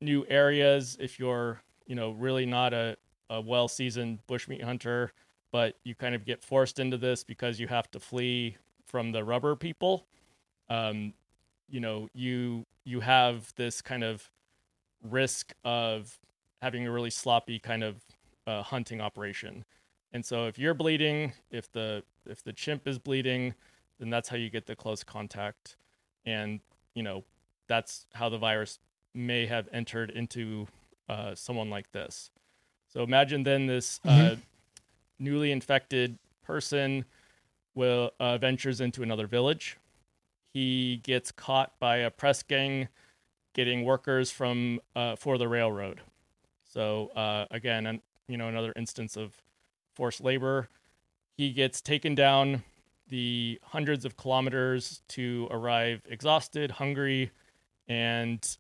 new areas, if you're you know really not a, a well seasoned bushmeat hunter, but you kind of get forced into this because you have to flee from the rubber people, um, you know you you have this kind of risk of having a really sloppy kind of uh, hunting operation. And so if you're bleeding, if the if the chimp is bleeding, then that's how you get the close contact. And you know that's how the virus may have entered into uh, someone like this. So imagine then this uh, mm-hmm. uh, newly infected person will uh, ventures into another village. He gets caught by a press gang getting workers from uh, for the railroad. So uh, again, an, you know, another instance of forced labor. He gets taken down the hundreds of kilometers to arrive exhausted, hungry, and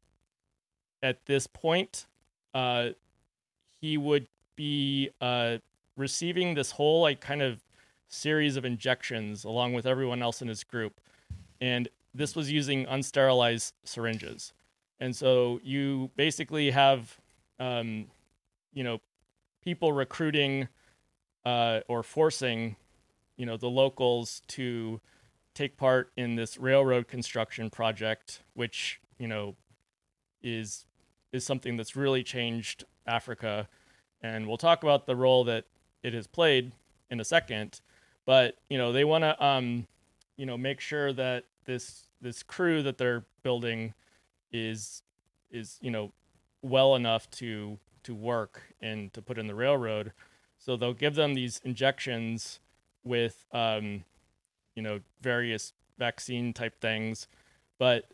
at this point, uh, he would be uh, receiving this whole like kind of series of injections along with everyone else in his group, and this was using unsterilized syringes, and so you basically have, um, you know, people recruiting uh, or forcing, you know, the locals to take part in this railroad construction project, which you know is is something that's really changed Africa, and we'll talk about the role that it has played in a second. But you know, they want to um, you know make sure that this this crew that they're building is is you know well enough to to work and to put in the railroad so they'll give them these injections with, um, you know, various vaccine type things, but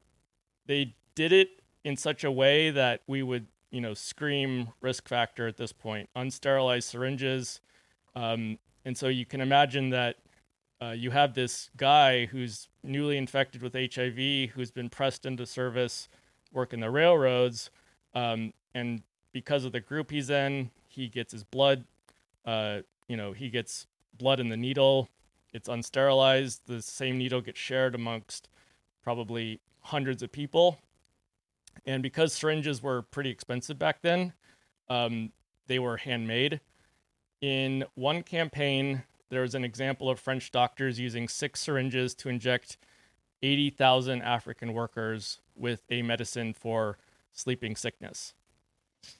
they did it in such a way that we would, you know, scream risk factor at this point. Unsterilized syringes, um, and so you can imagine that uh, you have this guy who's newly infected with HIV, who's been pressed into service, working the railroads, um, and because of the group he's in, he gets his blood uh, you know, he gets blood in the needle. It's unsterilized. The same needle gets shared amongst probably hundreds of people. And because syringes were pretty expensive back then, um, they were handmade. In one campaign, there was an example of French doctors using six syringes to inject 80,000 African workers with a medicine for sleeping sickness.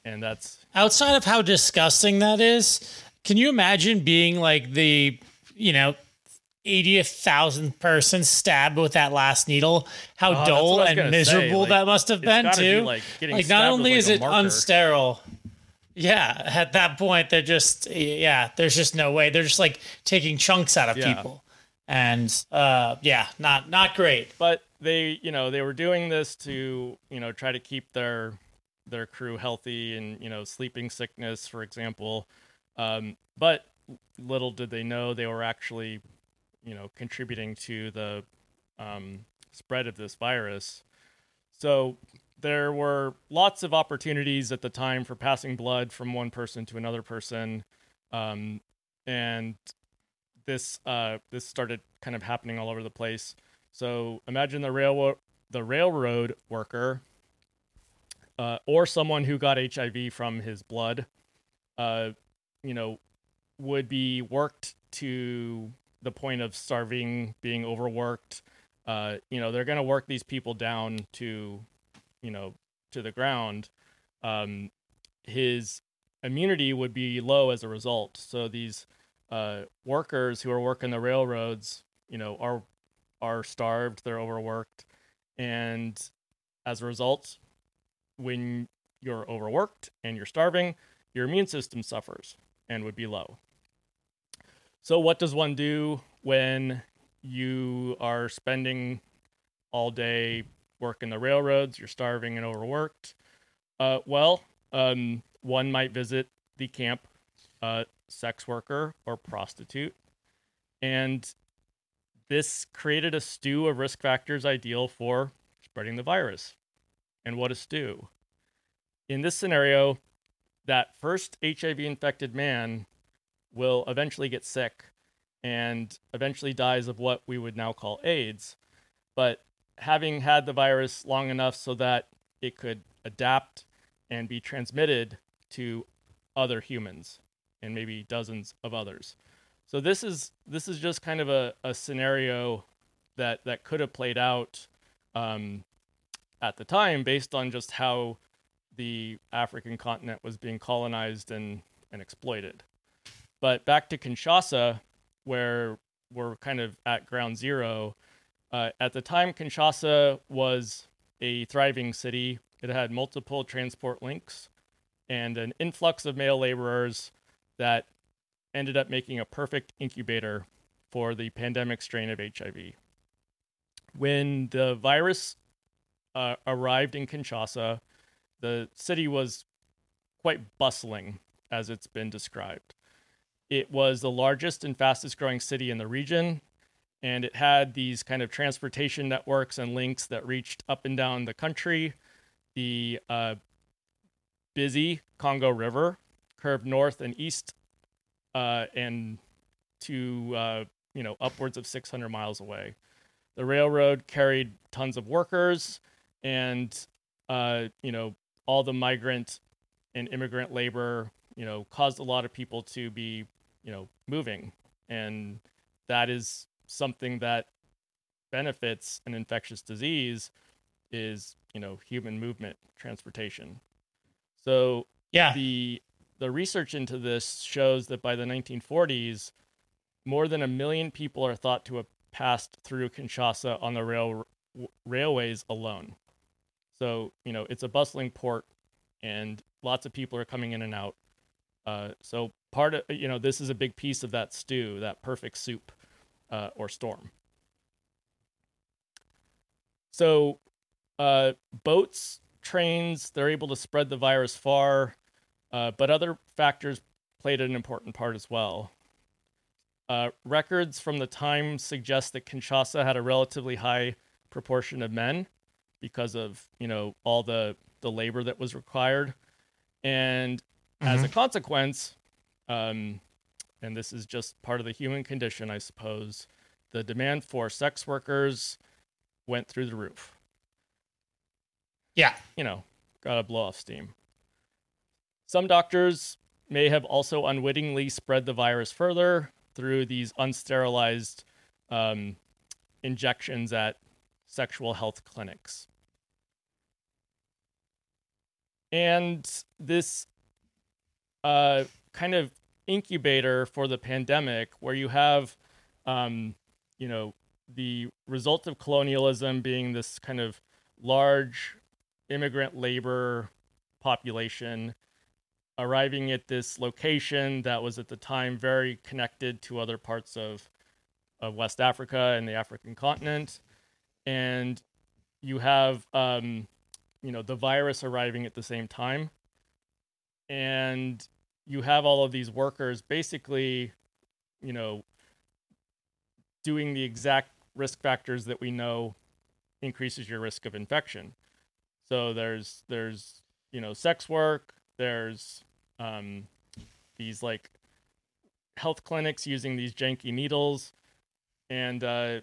And that's outside of how disgusting that is. Can you imagine being like the, you know, 80,000th person stabbed with that last needle? How oh, dull and miserable like, that must have been, too. Be like, like not only like is it unsterile, yeah, at that point, they're just, yeah, there's just no way. They're just like taking chunks out of yeah. people. And uh, yeah, not not great. But they, you know, they were doing this to, you know, try to keep their their crew healthy and, you know, sleeping sickness, for example. Um, but little did they know they were actually, you know, contributing to the um, spread of this virus. So there were lots of opportunities at the time for passing blood from one person to another person, um, and this uh, this started kind of happening all over the place. So imagine the railroad the railroad worker uh, or someone who got HIV from his blood, uh, you know, would be worked to the point of starving, being overworked. Uh, you know, they're going to work these people down to, you know, to the ground. Um, his immunity would be low as a result. So these uh, workers who are working the railroads, you know, are are starved, they're overworked, and as a result, when you're overworked and you're starving, your immune system suffers and would be low. So, what does one do when you are spending all day working the railroads, you're starving and overworked? Uh, well, um, one might visit the camp uh, sex worker or prostitute. And this created a stew of risk factors ideal for spreading the virus. And what a stew. In this scenario, that first HIV infected man will eventually get sick and eventually dies of what we would now call AIDS. But having had the virus long enough so that it could adapt and be transmitted to other humans and maybe dozens of others. So this is this is just kind of a, a scenario that that could have played out um, at the time based on just how the African continent was being colonized and, and exploited. But back to Kinshasa, where we're kind of at ground zero. Uh, at the time, Kinshasa was a thriving city. It had multiple transport links and an influx of male laborers that ended up making a perfect incubator for the pandemic strain of HIV. When the virus uh, arrived in Kinshasa, the city was quite bustling, as it's been described. It was the largest and fastest growing city in the region, and it had these kind of transportation networks and links that reached up and down the country. The uh, busy Congo River curved north and east uh, and to uh, you know upwards of 600 miles away. The railroad carried tons of workers, and uh, you know all the migrant and immigrant labor you know caused a lot of people to be you know moving, and that is something that benefits an infectious disease is you know human movement transportation so Yeah. the the research into this shows that by the 1940s, more than a million people are thought to have passed through Kinshasa on the rail railways alone. So you know it's a bustling port, and lots of people are coming in and out. Uh, so part of you know this is a big piece of that stew, that perfect soup, uh, or storm. So uh, boats, trains, they're able to spread the virus far, uh, but other factors played an important part as well. Uh, records from the time suggest that Kinshasa had a relatively high proportion of men because of you know all the the labor that was required, and as a consequence, um, and this is just part of the human condition, I suppose, the demand for sex workers went through the roof Yeah. you know, gotta blow off steam. Some doctors may have also unwittingly spread the virus further through these unsterilized um, injections at sexual health clinics. And this uh, kind of incubator for the pandemic, where you have, um, you know, the result of colonialism being this kind of large immigrant labor population arriving at this location that was at the time very connected to other parts of, of West Africa and the African continent. And you have, um, you know, the virus arriving at the same time. And you have all of these workers basically, you know, doing the exact risk factors that we know increases your risk of infection. So there's there's you know sex work. There's um, these like health clinics using these janky needles, and uh,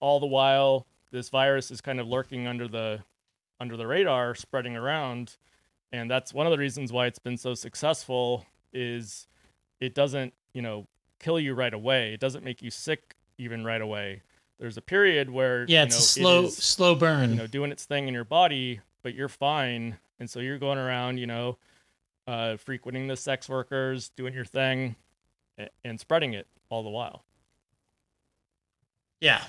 all the while, this virus is kind of lurking under the under the radar, spreading around, and that's one of the reasons why it's been so successful. Is it doesn't you know kill you right away. It doesn't make you sick even right away. There's a period where Yeah, you it's know, a slow it is, slow burn. you know doing its thing in your body, but you're fine, and so you're going around, you know, uh, frequenting the sex workers, doing your thing, and spreading it all the while. yeah,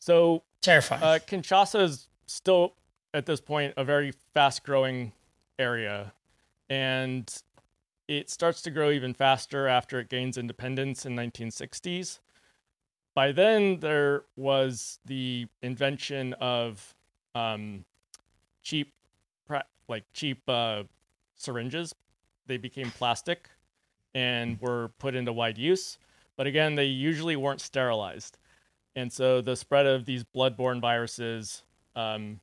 So terrifying. uh, Kinshasa is still at this point a very fast growing area, and it starts to grow even faster after it gains independence in 1960s. By then, there was the invention of um, cheap, like cheap uh, syringes. They became plastic and were put into wide use. But again, they usually weren't sterilized and so the spread of these bloodborne viruses um,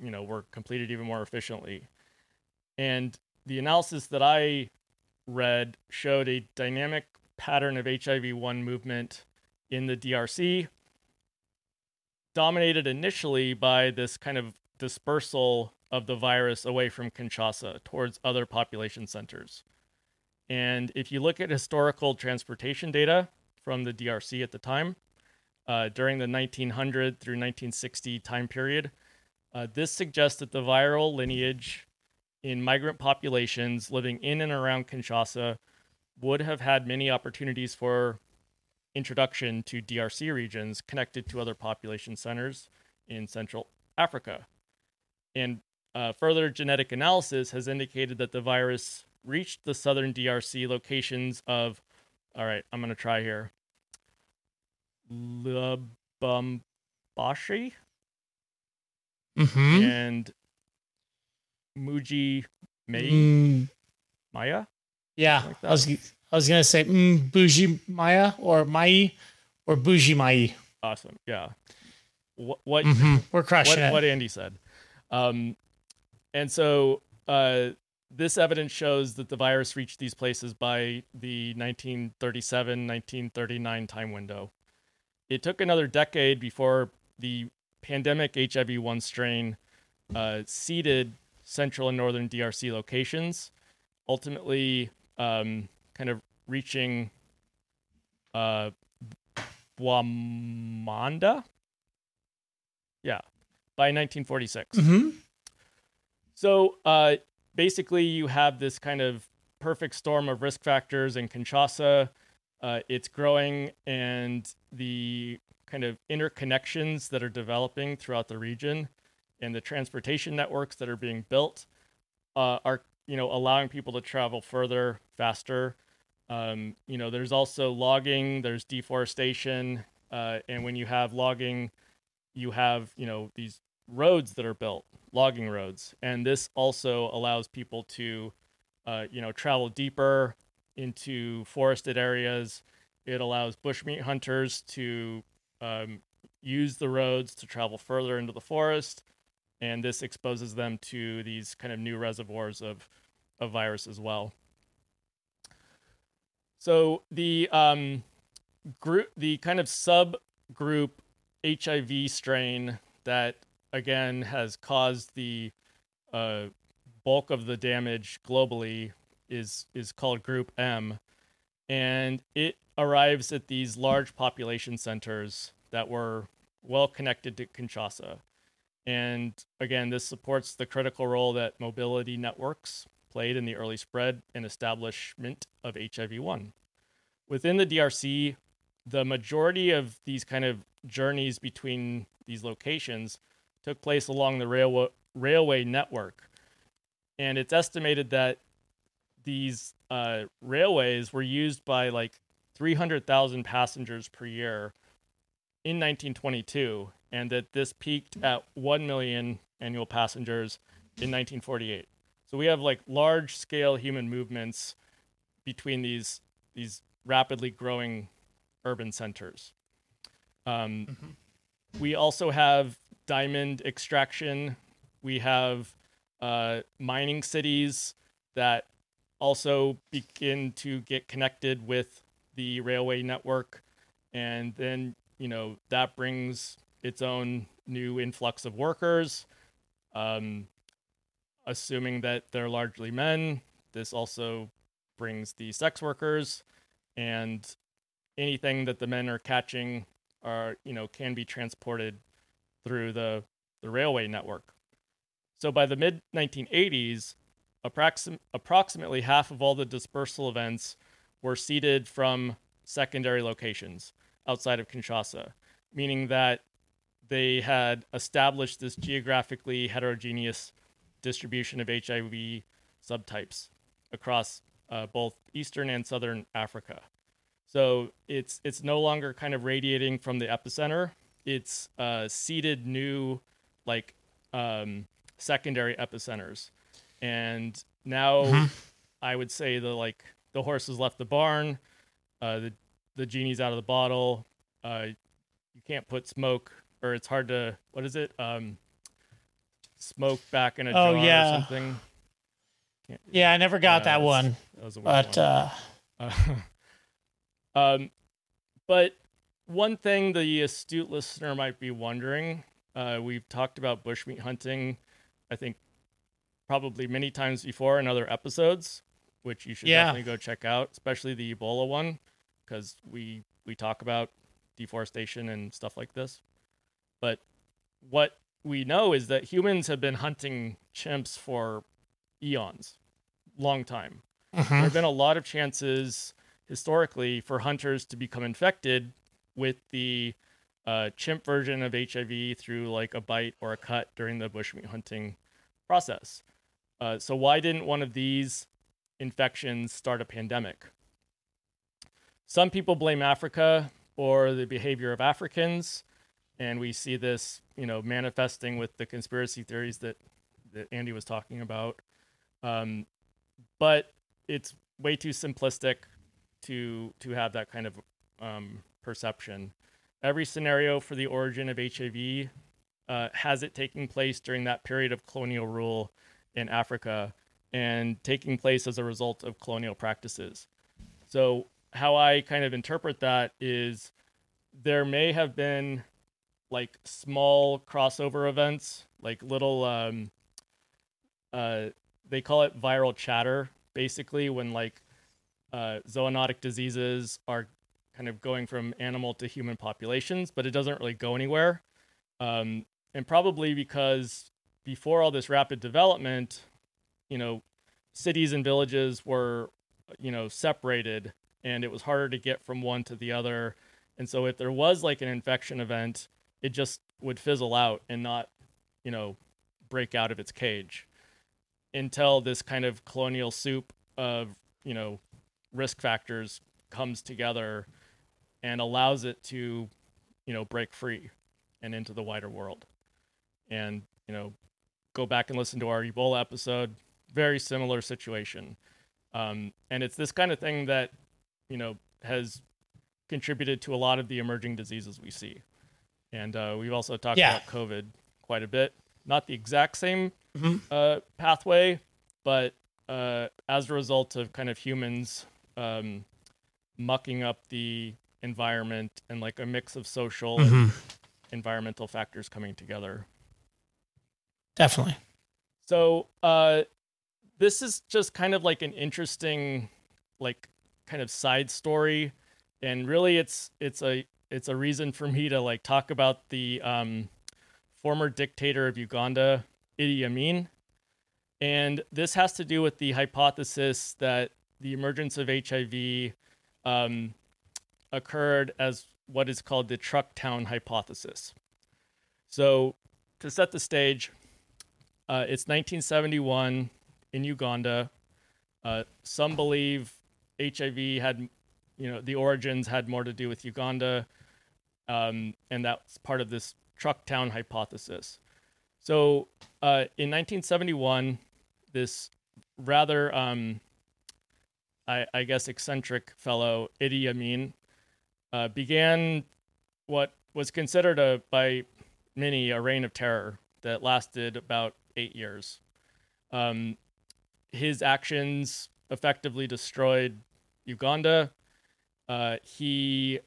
you know were completed even more efficiently. And the analysis that i read showed a dynamic pattern of hiv-1 movement in the drc dominated initially by this kind of dispersal of the virus away from kinshasa towards other population centers. And if you look at historical transportation data from the drc at the time uh, during the 1900 through 1960 time period. Uh, this suggests that the viral lineage in migrant populations living in and around Kinshasa would have had many opportunities for introduction to DRC regions connected to other population centers in Central Africa. And uh, further genetic analysis has indicated that the virus reached the southern DRC locations of, all right, I'm going to try here. Lubumbashi mm-hmm. and Muji Mei Mm, Maya. yeah, like I was I was gonna say mm, bougie Maya or Mai or bougie Mai. Awesome. Yeah. What what Mhm. We're crushing what, it. what Andy said. Um, and so uh, this evidence shows that the virus reached these places by the 1937 1939 time window. It took another decade before the pandemic HIV 1 strain uh, seeded central and northern DRC locations, ultimately um, kind of reaching uh, Bwamanda. Yeah, by 1946. Mhm. So uh, basically, you have this kind of perfect storm of risk factors in Kinshasa. Uh, it's growing, and the kind of interconnections that are developing throughout the region, and the transportation networks that are being built, uh, are you know allowing people to travel further, faster. Um, you know, there's also logging, there's deforestation, uh, and when you have logging, you have you know these roads that are built, logging roads, and this also allows people to, uh, you know, travel deeper into forested areas. It allows bushmeat hunters to um, use the roads to travel further into the forest, and this exposes them to these kind of new reservoirs of of virus as well. So the um, group, the kind of subgroup HIV strain that again has caused the uh, bulk of the damage globally is is called Group M, and it arrives at these large population centers that were well connected to Kinshasa. And again, this supports the critical role that mobility networks played in the early spread and establishment of HIV 1. Within the DRC, the majority of these kind of journeys between these locations took place along the railway, railway network. And it's estimated that these uh, railways were used by like 300,000 passengers per year in 1922, and that this peaked at 1 million annual passengers in 1948. So we have like large scale human movements between these these rapidly growing urban centers. Um, We also have diamond extraction. We have uh, mining cities that also begin to get connected with the railway network. And then you know, that brings its own new influx of workers. Um, assuming that they're largely men, this also brings the sex workers and anything that the men are catching are, you know, can be transported through the, the railway network. So by the mid 1980s, approxim- approximately half of all the dispersal events were seeded from secondary locations outside of Kinshasa, meaning that they had established this geographically heterogeneous distribution of HIV subtypes across uh, both eastern and southern Africa. So it's it's no longer kind of radiating from the epicenter. It's uh, seeded new like um, secondary epicenters, and now Mhm. I would say the like the horse has left the barn, uh, the the genie's out of the bottle. Uh, you can't put smoke, or it's hard to what is it? Um, smoke back in a Oh, jar yeah. or something. Can't- Yeah, I never got Yeah, that one, That was a but one. uh, Uh, um, but one thing the astute listener might be wondering, uh, we've talked about bushmeat hunting, I think probably many times before in other episodes, which you should Yeah. definitely go check out, especially the Ebola one, because we we talk about deforestation and stuff like this. But what we know is that humans have been hunting chimps for eons, long time there mhm. have been a lot of chances historically for hunters to become infected with the uh, chimp version of HIV through like a bite or a cut during the bushmeat hunting process. Uh, so why didn't one of these infections start a pandemic? Some people blame Africa or the behavior of Africans, and we see this, you know, manifesting with the conspiracy theories that that Andy was talking about. Um, but it's way too simplistic to to have that kind of um, perception. Every scenario for the origin of HIV uh, has it taking place during that period of colonial rule in Africa and taking place as a result of colonial practices. So how I kind of interpret that is there may have been like small crossover events, like little um, uh, they call it viral chatter basically when like uh, zoonotic diseases are kind of going from animal to human populations but it doesn't really go anywhere um, and probably because before all this rapid development you know cities and villages were you know separated and it was harder to get from one to the other. And so if there was like an infection event it just would fizzle out and not you know break out of its cage until this kind of colonial soup of you know risk factors comes together and allows it to you know break free and into the wider world. And you know go back and listen to our ebola episode very similar situation um, and it's this kind of thing that you know has contributed to a lot of the emerging diseases we see and uh, we've also talked Yeah. about covid quite a bit not the exact same Mhm. uh, pathway, but uh, as a result of kind of humans um, mucking up the environment and like a mix of social and Mhm. environmental factors coming together. Definitely. So uh, this is just kind of like an interesting, like kind of side story, and really it's it's a it's a reason for me to like talk about the um, former dictator of Uganda, Idi Amin, and this has to do with the hypothesis that the emergence of HIV um, occurred as what is called the truck town hypothesis. So to set the stage, uh, it's 1971 in Uganda. Uh, some believe HIV had, you know, the origins had more to do with Uganda, um, and that's part of this truck town hypothesis. So uh, in 1971, this rather, um, I, I guess, eccentric fellow, Idi Amin, uh, began what was considered a by many a reign of terror that lasted about eight years. Um, his actions effectively destroyed Uganda. Uh, he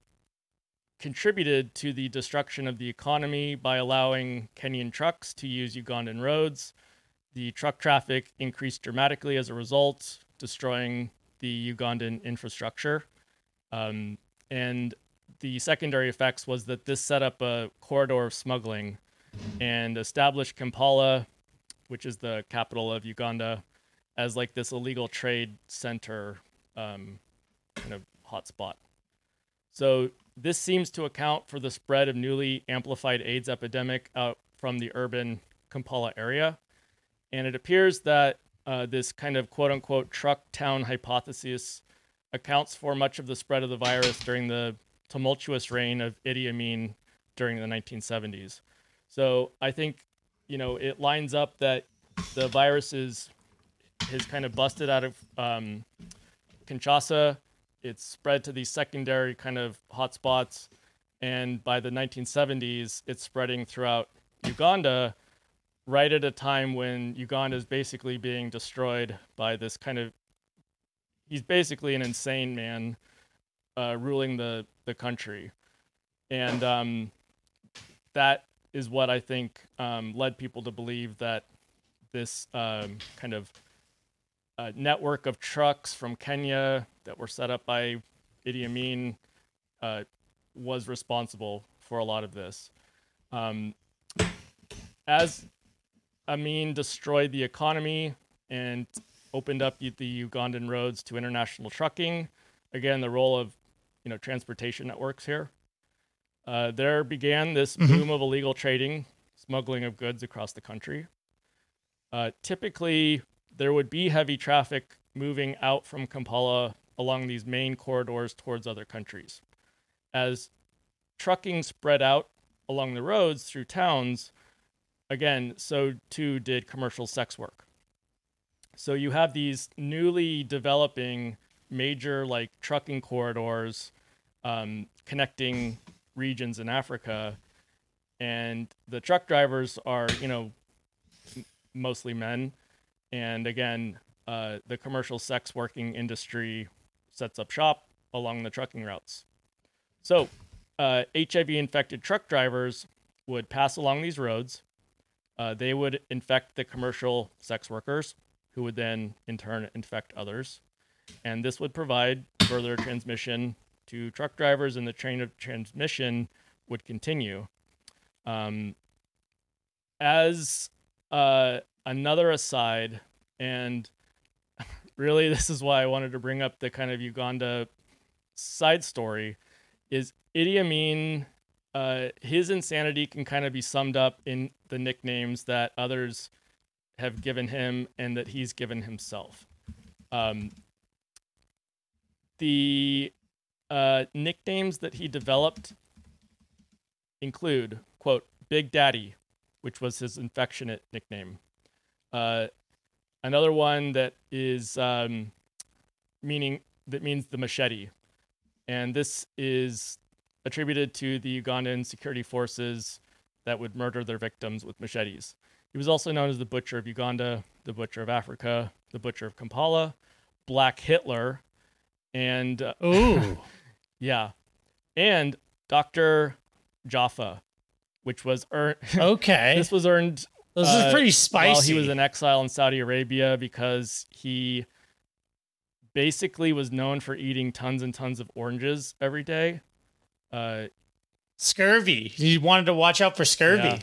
contributed to the destruction of the economy by allowing Kenyan trucks to use Ugandan roads. The truck traffic increased dramatically as a result, destroying the Ugandan infrastructure. Um, and the secondary effects was that this set up a corridor of smuggling and established Kampala, which is the capital of Uganda, as like this illegal trade center um, kind of hotspot. So this seems to account for the spread of newly amplified AIDS epidemic out from the urban Kampala area. And it appears that uh, this kind of quote unquote truck town hypothesis accounts for much of the spread of the virus during the tumultuous reign of Idi Amin during the 1970s. So I think, you know, it lines up that the virus is has kind of busted out of um, Kinshasa. It's spread to these secondary kind of hotspots, and by the 1970s, it's spreading throughout Uganda, right at a time when Uganda is basically being destroyed by this kind of. He's basically an insane man uh, ruling the the country, and um, that is what I think um, led people to believe that this um, kind of uh, network of trucks from Kenya that were set up by Idi Amin uh, was responsible for a lot of this. Um, as Amin destroyed the economy and opened up the Ugandan roads to international trucking, again, the role of you know transportation networks here. Uh, there began this mm-hmm. boom of illegal trading, smuggling of goods across the country. Uh, typically, there would be heavy traffic moving out from Kampala along these main corridors towards other countries. As trucking spread out along the roads through towns, again, so too did commercial sex work. So you have these newly developing major like trucking corridors um, connecting regions in Africa, and the truck drivers are you know mostly men, and again uh, the commercial sex working industry sets up shop along the trucking routes. So uh, HIV infected truck drivers would pass along these roads. Uh, they would infect the commercial sex workers, who would then in turn infect others. And this would provide further transmission to truck drivers, and the train of transmission would continue. Um, as uh, another aside, and really this is why I wanted to bring up the kind of Uganda side story, is Idi Amin. Uh, his insanity can kind of be summed up in the nicknames that others have given him and that he's given himself. Um, the uh, nicknames that he developed include, quote, Big Daddy, which was his affectionate nickname. Uh, another one that is um, meaning that means the machete, and this is attributed to the Ugandan security forces that would murder their victims with machetes. He was also known as the Butcher of Uganda, the Butcher of Africa, the Butcher of Kampala, Black Hitler, and uh, yeah, and Doctor Jaffa, which was earned. Okay, this was earned. This uh, is pretty spicy. While he was in exile in Saudi Arabia because he basically was known for eating tons and tons of oranges every day. Uh, scurvy. He wanted to watch out for scurvy. Yeah.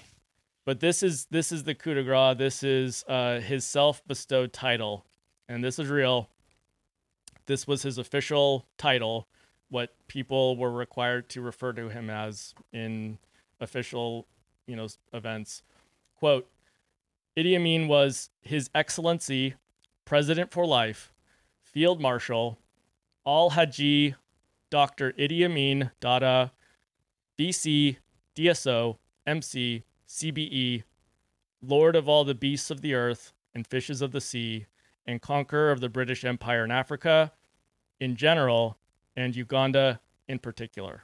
But this is this is the coup de grace. This is uh, his self-bestowed title, and this is real this was his official title, what people were required to refer to him as in official, you know, events. Quote, Idi Amin was His Excellency, President for Life, Field Marshal, Al Haji, Dr. Idi Amin Dada, BC, DSO, MC, CBE, Lord of all the beasts of the earth and fishes of the sea, and conqueror of the British Empire in Africa in general and Uganda in particular.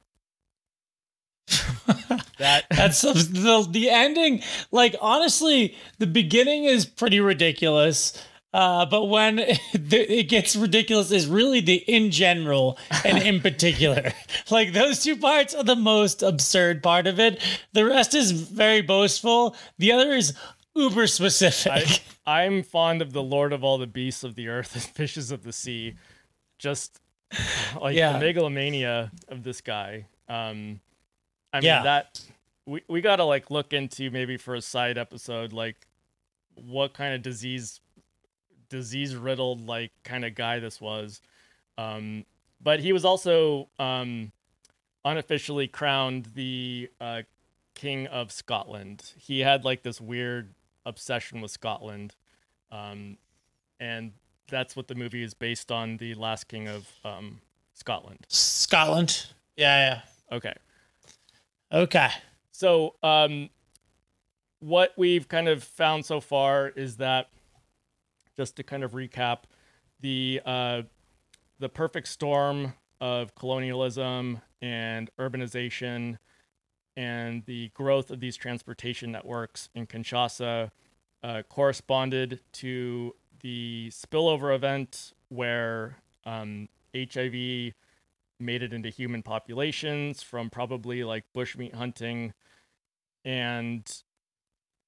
that that's the the ending like honestly the beginning is pretty ridiculous Uh, but when it gets ridiculous is really the in general and in particular. like those two parts are the most absurd part of it. The rest is very boastful. The other is uber specific. I, I'm fond of the Lord of all the beasts of the earth and fishes of the sea. Just like Yeah. the megalomania of this guy. Um, I mean Yeah. that we we gotta like look into maybe for a side episode like what kind of disease disease riddled like kind of guy this was. Um, but he was also um, unofficially crowned the uh, king of Scotland. He had like this weird obsession with Scotland, um, and that's what the movie is based on. The last king of um, Scotland. Scotland. Yeah, Okay, yeah. Okay. so um, what we've kind of found so far is that just to kind of recap the uh, the perfect storm of colonialism and urbanization and the growth of these transportation networks in Kinshasa uh, corresponded to the spillover event where um, HIV made it into human populations from probably like bushmeat hunting and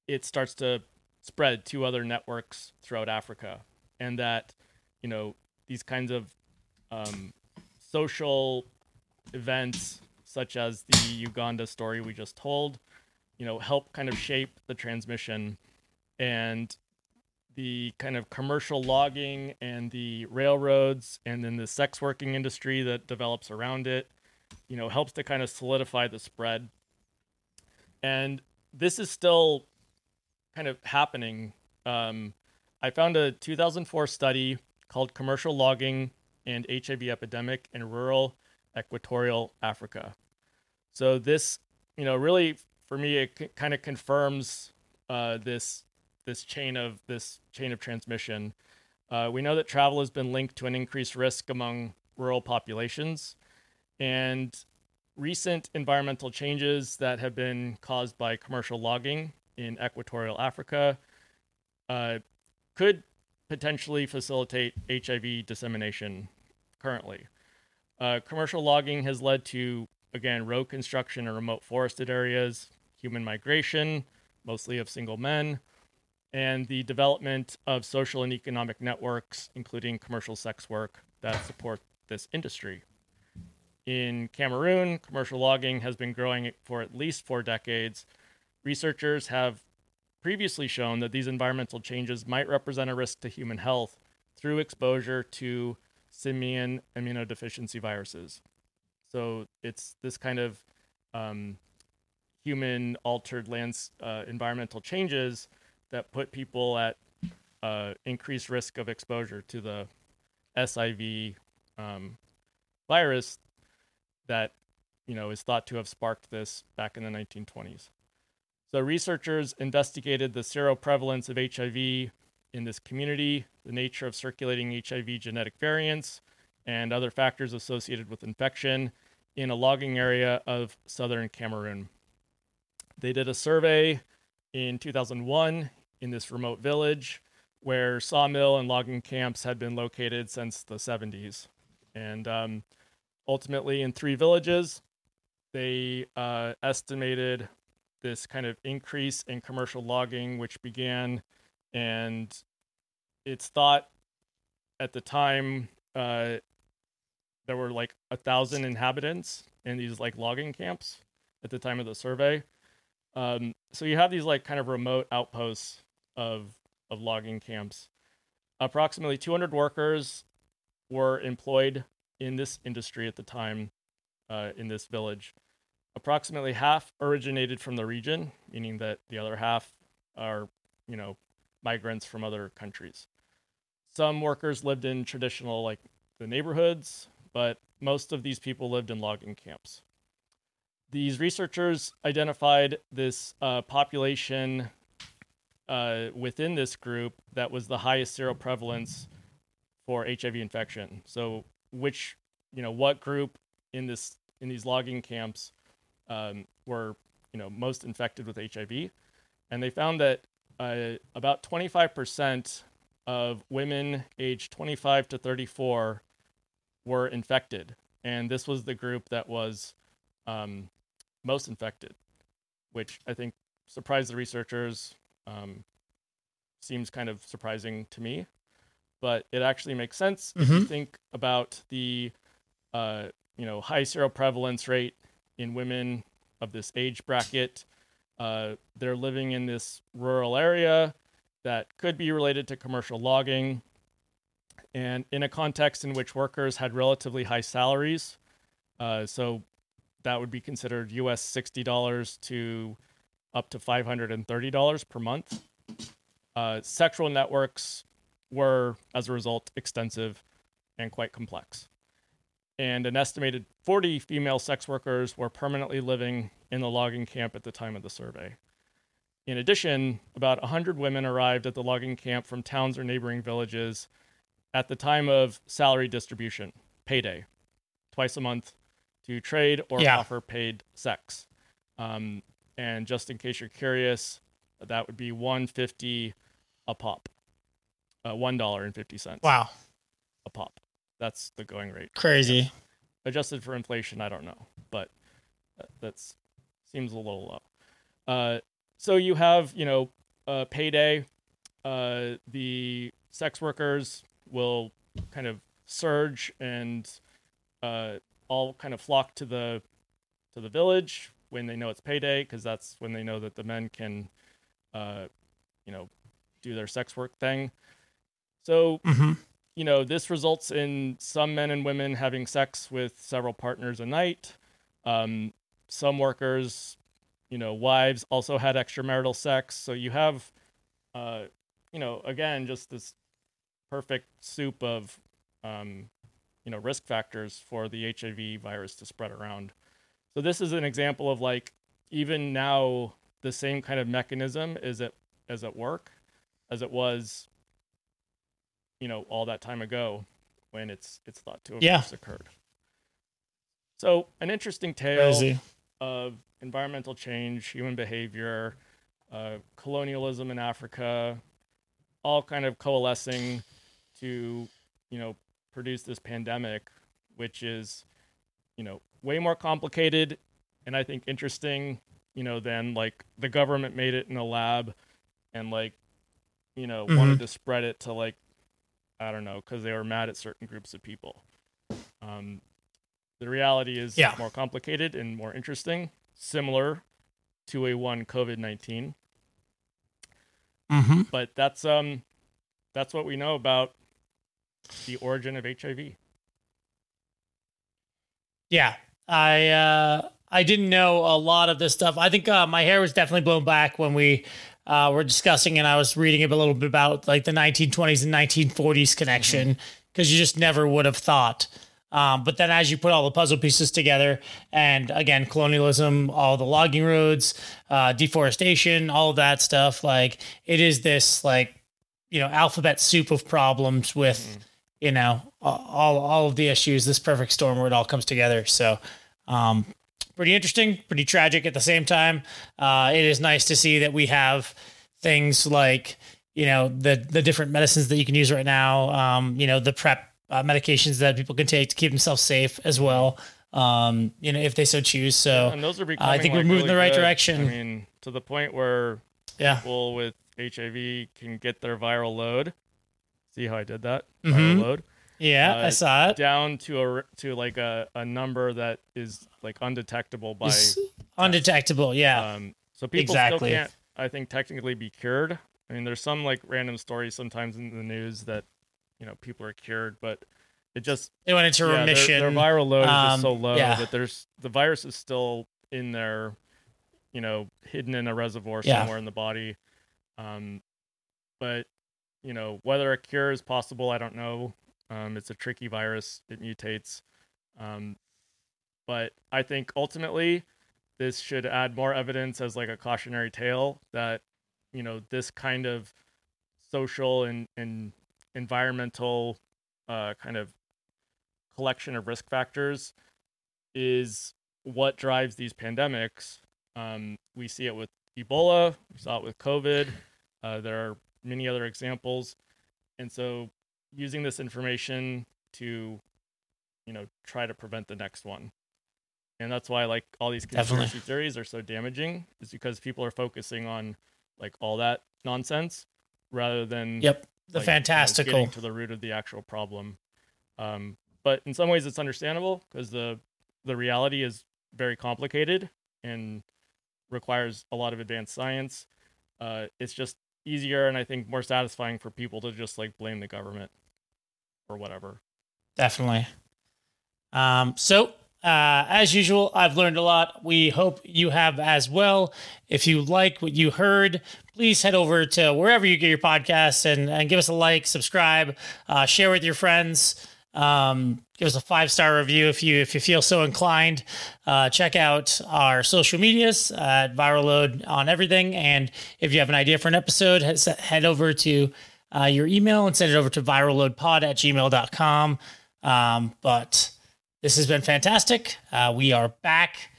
it starts to spread to other networks throughout Africa, and that you know these kinds of um, social events, such as the Uganda story we just told, you know, help kind of shape the transmission, and the kind of commercial logging and the railroads, and then the sex working industry that develops around it, you know, helps to kind of solidify the spread. And this is still kind of happening. Um, I found a 2004 study called Commercial Logging and HIV Epidemic in Rural Equatorial Africa. So, this, you know, really for me, it c- kind of confirms uh, this this chain of this chain of transmission. Uh, we know that travel has been linked to an increased risk among rural populations, and recent environmental changes that have been caused by commercial logging in equatorial Africa uh, could potentially facilitate HIV dissemination currently. Uh, commercial logging has led to, again, road construction in remote forested areas, human migration, mostly of single men, and the development of social and economic networks, including commercial sex work, that support this industry. In Cameroon, commercial logging has been growing for at least four decades. Researchers have previously shown that these environmental changes might represent a risk to human health through exposure to simian immunodeficiency viruses. So it's this kind of um, human altered lands uh, environmental changes that put people at uh, increased risk of exposure to the SIV um, virus that you know is thought to have sparked this back in the 1920s. So researchers investigated the seroprevalence of HIV in this community, the nature of circulating HIV genetic variants, and other factors associated with infection in a logging area of southern Cameroon. They did a survey in 2001 in this remote village where sawmill and logging camps had been located since the 70s. And um, ultimately, in three villages, they uh, estimated this kind of increase in commercial logging, which began, and it's thought at the time uh, there were like a thousand inhabitants in these like logging camps at the time of the survey. Um, so you have these like kind of remote outposts of of logging camps. Approximately 200 workers were employed in this industry at the time uh, in this village. Approximately half originated from the region, meaning that the other half are, you know, migrants from other countries. Some workers lived in traditional, like the neighborhoods, but most of these people lived in logging camps. These researchers identified this uh, population uh, within this group that was the highest seroprevalence for HIV infection. So, which you know, what group in this in these logging camps um, were you know most infected with HIV, and they found that uh, about 25% of women aged 25 to 34 were infected, and this was the group that was um, most infected, which I think surprised the researchers. Um, seems kind of surprising to me, but it actually makes sense if you Mhm. think about the uh, you know high seroprevalence rate in women of this age bracket. Uh, they're living in this rural area that could be related to commercial logging, and in a context in which workers had relatively high salaries. Uh, so that would be considered US $60 to up to $530 per month. Uh, sexual networks were, as a result, extensive and quite complex. And an estimated 40 female sex workers were permanently living in the logging camp at the time of the survey. In addition, about 100 women arrived at the logging camp from towns or neighboring villages at the time of salary distribution, payday, twice a month to trade or Yeah. offer paid sex. Um, and just in case you're curious, that would be 150 a pop. Uh, $1.50 Wow, a pop. That's the going rate. crazy. Adjusted for inflation, I don't know, but that that's seems a little low. Uh, so you have, you know, uh, payday. Uh, the sex workers will kind of surge and uh, all kind of flock to the to the village when they know it's payday because that's when they know that the men can, uh, you know, do their sex work thing. So hmm you know, this results in some men and women having sex with several partners a night. Um, some workers, you know, wives also had extramarital sex. So you have, uh, you know, again, just this perfect soup of, um, you know, risk factors for the HIV virus to spread around. So this is an example of like, even now, the same kind of mechanism is at as at work as it was you know all that time ago when it's it's thought to have Yeah. occurred so an interesting tale Crazy. of environmental change human behavior uh, colonialism in africa all kind of coalescing to you know produce this pandemic which is you know way more complicated and i think interesting you know than like the government made it in a lab and like you know wanted to spread it to like i don't know because they were mad at certain groups of people. Um the reality is Yeah. more complicated and more interesting similar to a one covid-19 hmm but that's um that's what we know about the origin of hiv Yeah, I uh, I didn't know a lot of this stuff. I think uh, my hair was definitely blown back when we uh, were discussing, and I was reading a little bit about like the 1920s and 1940s connection because you just never would have thought. Um, but then, as you put all the puzzle pieces together, and again, colonialism, all the logging roads, uh, deforestation, all of that stuff, like it is this like you know alphabet soup of problems with you know all all of the issues this perfect storm where it all comes together. So um pretty interesting pretty tragic at the same time. Uh it is nice to see that we have things like you know the the different medicines that you can use right now um you know the prep uh, medications that people can take to keep themselves safe as well um you know if they so choose. So and those are becoming I think we're like, moving in the right good. direction. i mean to the point where yeah. people with hiv can get their viral load see how i did that Mhm. viral load yeah i Uh, saw it down to a to like a, a number that is like undetectable by undetectable yeah um so people Exactly. still can't i think technically be cured i mean there's some like random stories sometimes in the news that you know people are cured but it just they went into yeah, remission their, viral load is Um, just so low yeah. that there's the virus is still in there you know hidden in a reservoir Yeah. somewhere in the body um but you know whether a cure is possible i don't know um it's a tricky virus it mutates um but i think ultimately this should add more evidence as like a cautionary tale that you know this kind of social and and environmental uh kind of collection of risk factors is what drives these pandemics. Um, we see it with Ebola, we saw it with COVID. Uh, there are many other examples. and so using this information to, you know, try to prevent the next one. And that's why like all these conspiracy Definitely. theories are so damaging, is because people are focusing on like all that nonsense rather than Yep. The like, you know, fantastical. getting to the root of the actual problem. Um, but in some ways, it's understandable because the the reality is very complicated and requires a lot of advanced science. Uh, it's just easier and I think more satisfying for people to just like blame the government or whatever. Definitely. Um, so, uh, as usual, I've learned a lot. We hope you have as well. If you like what you heard, please head over to wherever you get your podcasts and, and give us a like, subscribe, uh, share with your friends. Um, give us a five star review if you if you feel so inclined. Uh, check out our social medias at Viral Load on everything. And if you have an idea for an episode, head, over to uh, your email and send it over to viralloadpod at gmail.com. Um, but this has been fantastic. Uh, we are back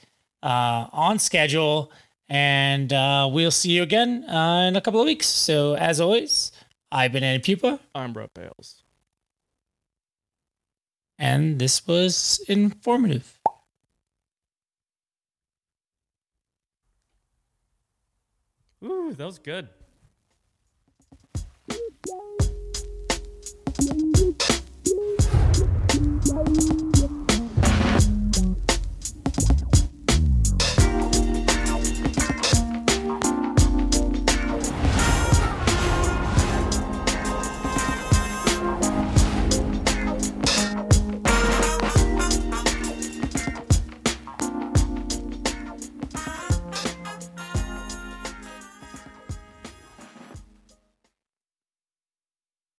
uh, on schedule and uh, we'll see you again uh, in a couple of weeks. So, as always, I've been Andy Pupa, I'm Brett Bales and this was informative. Ooh, that was good.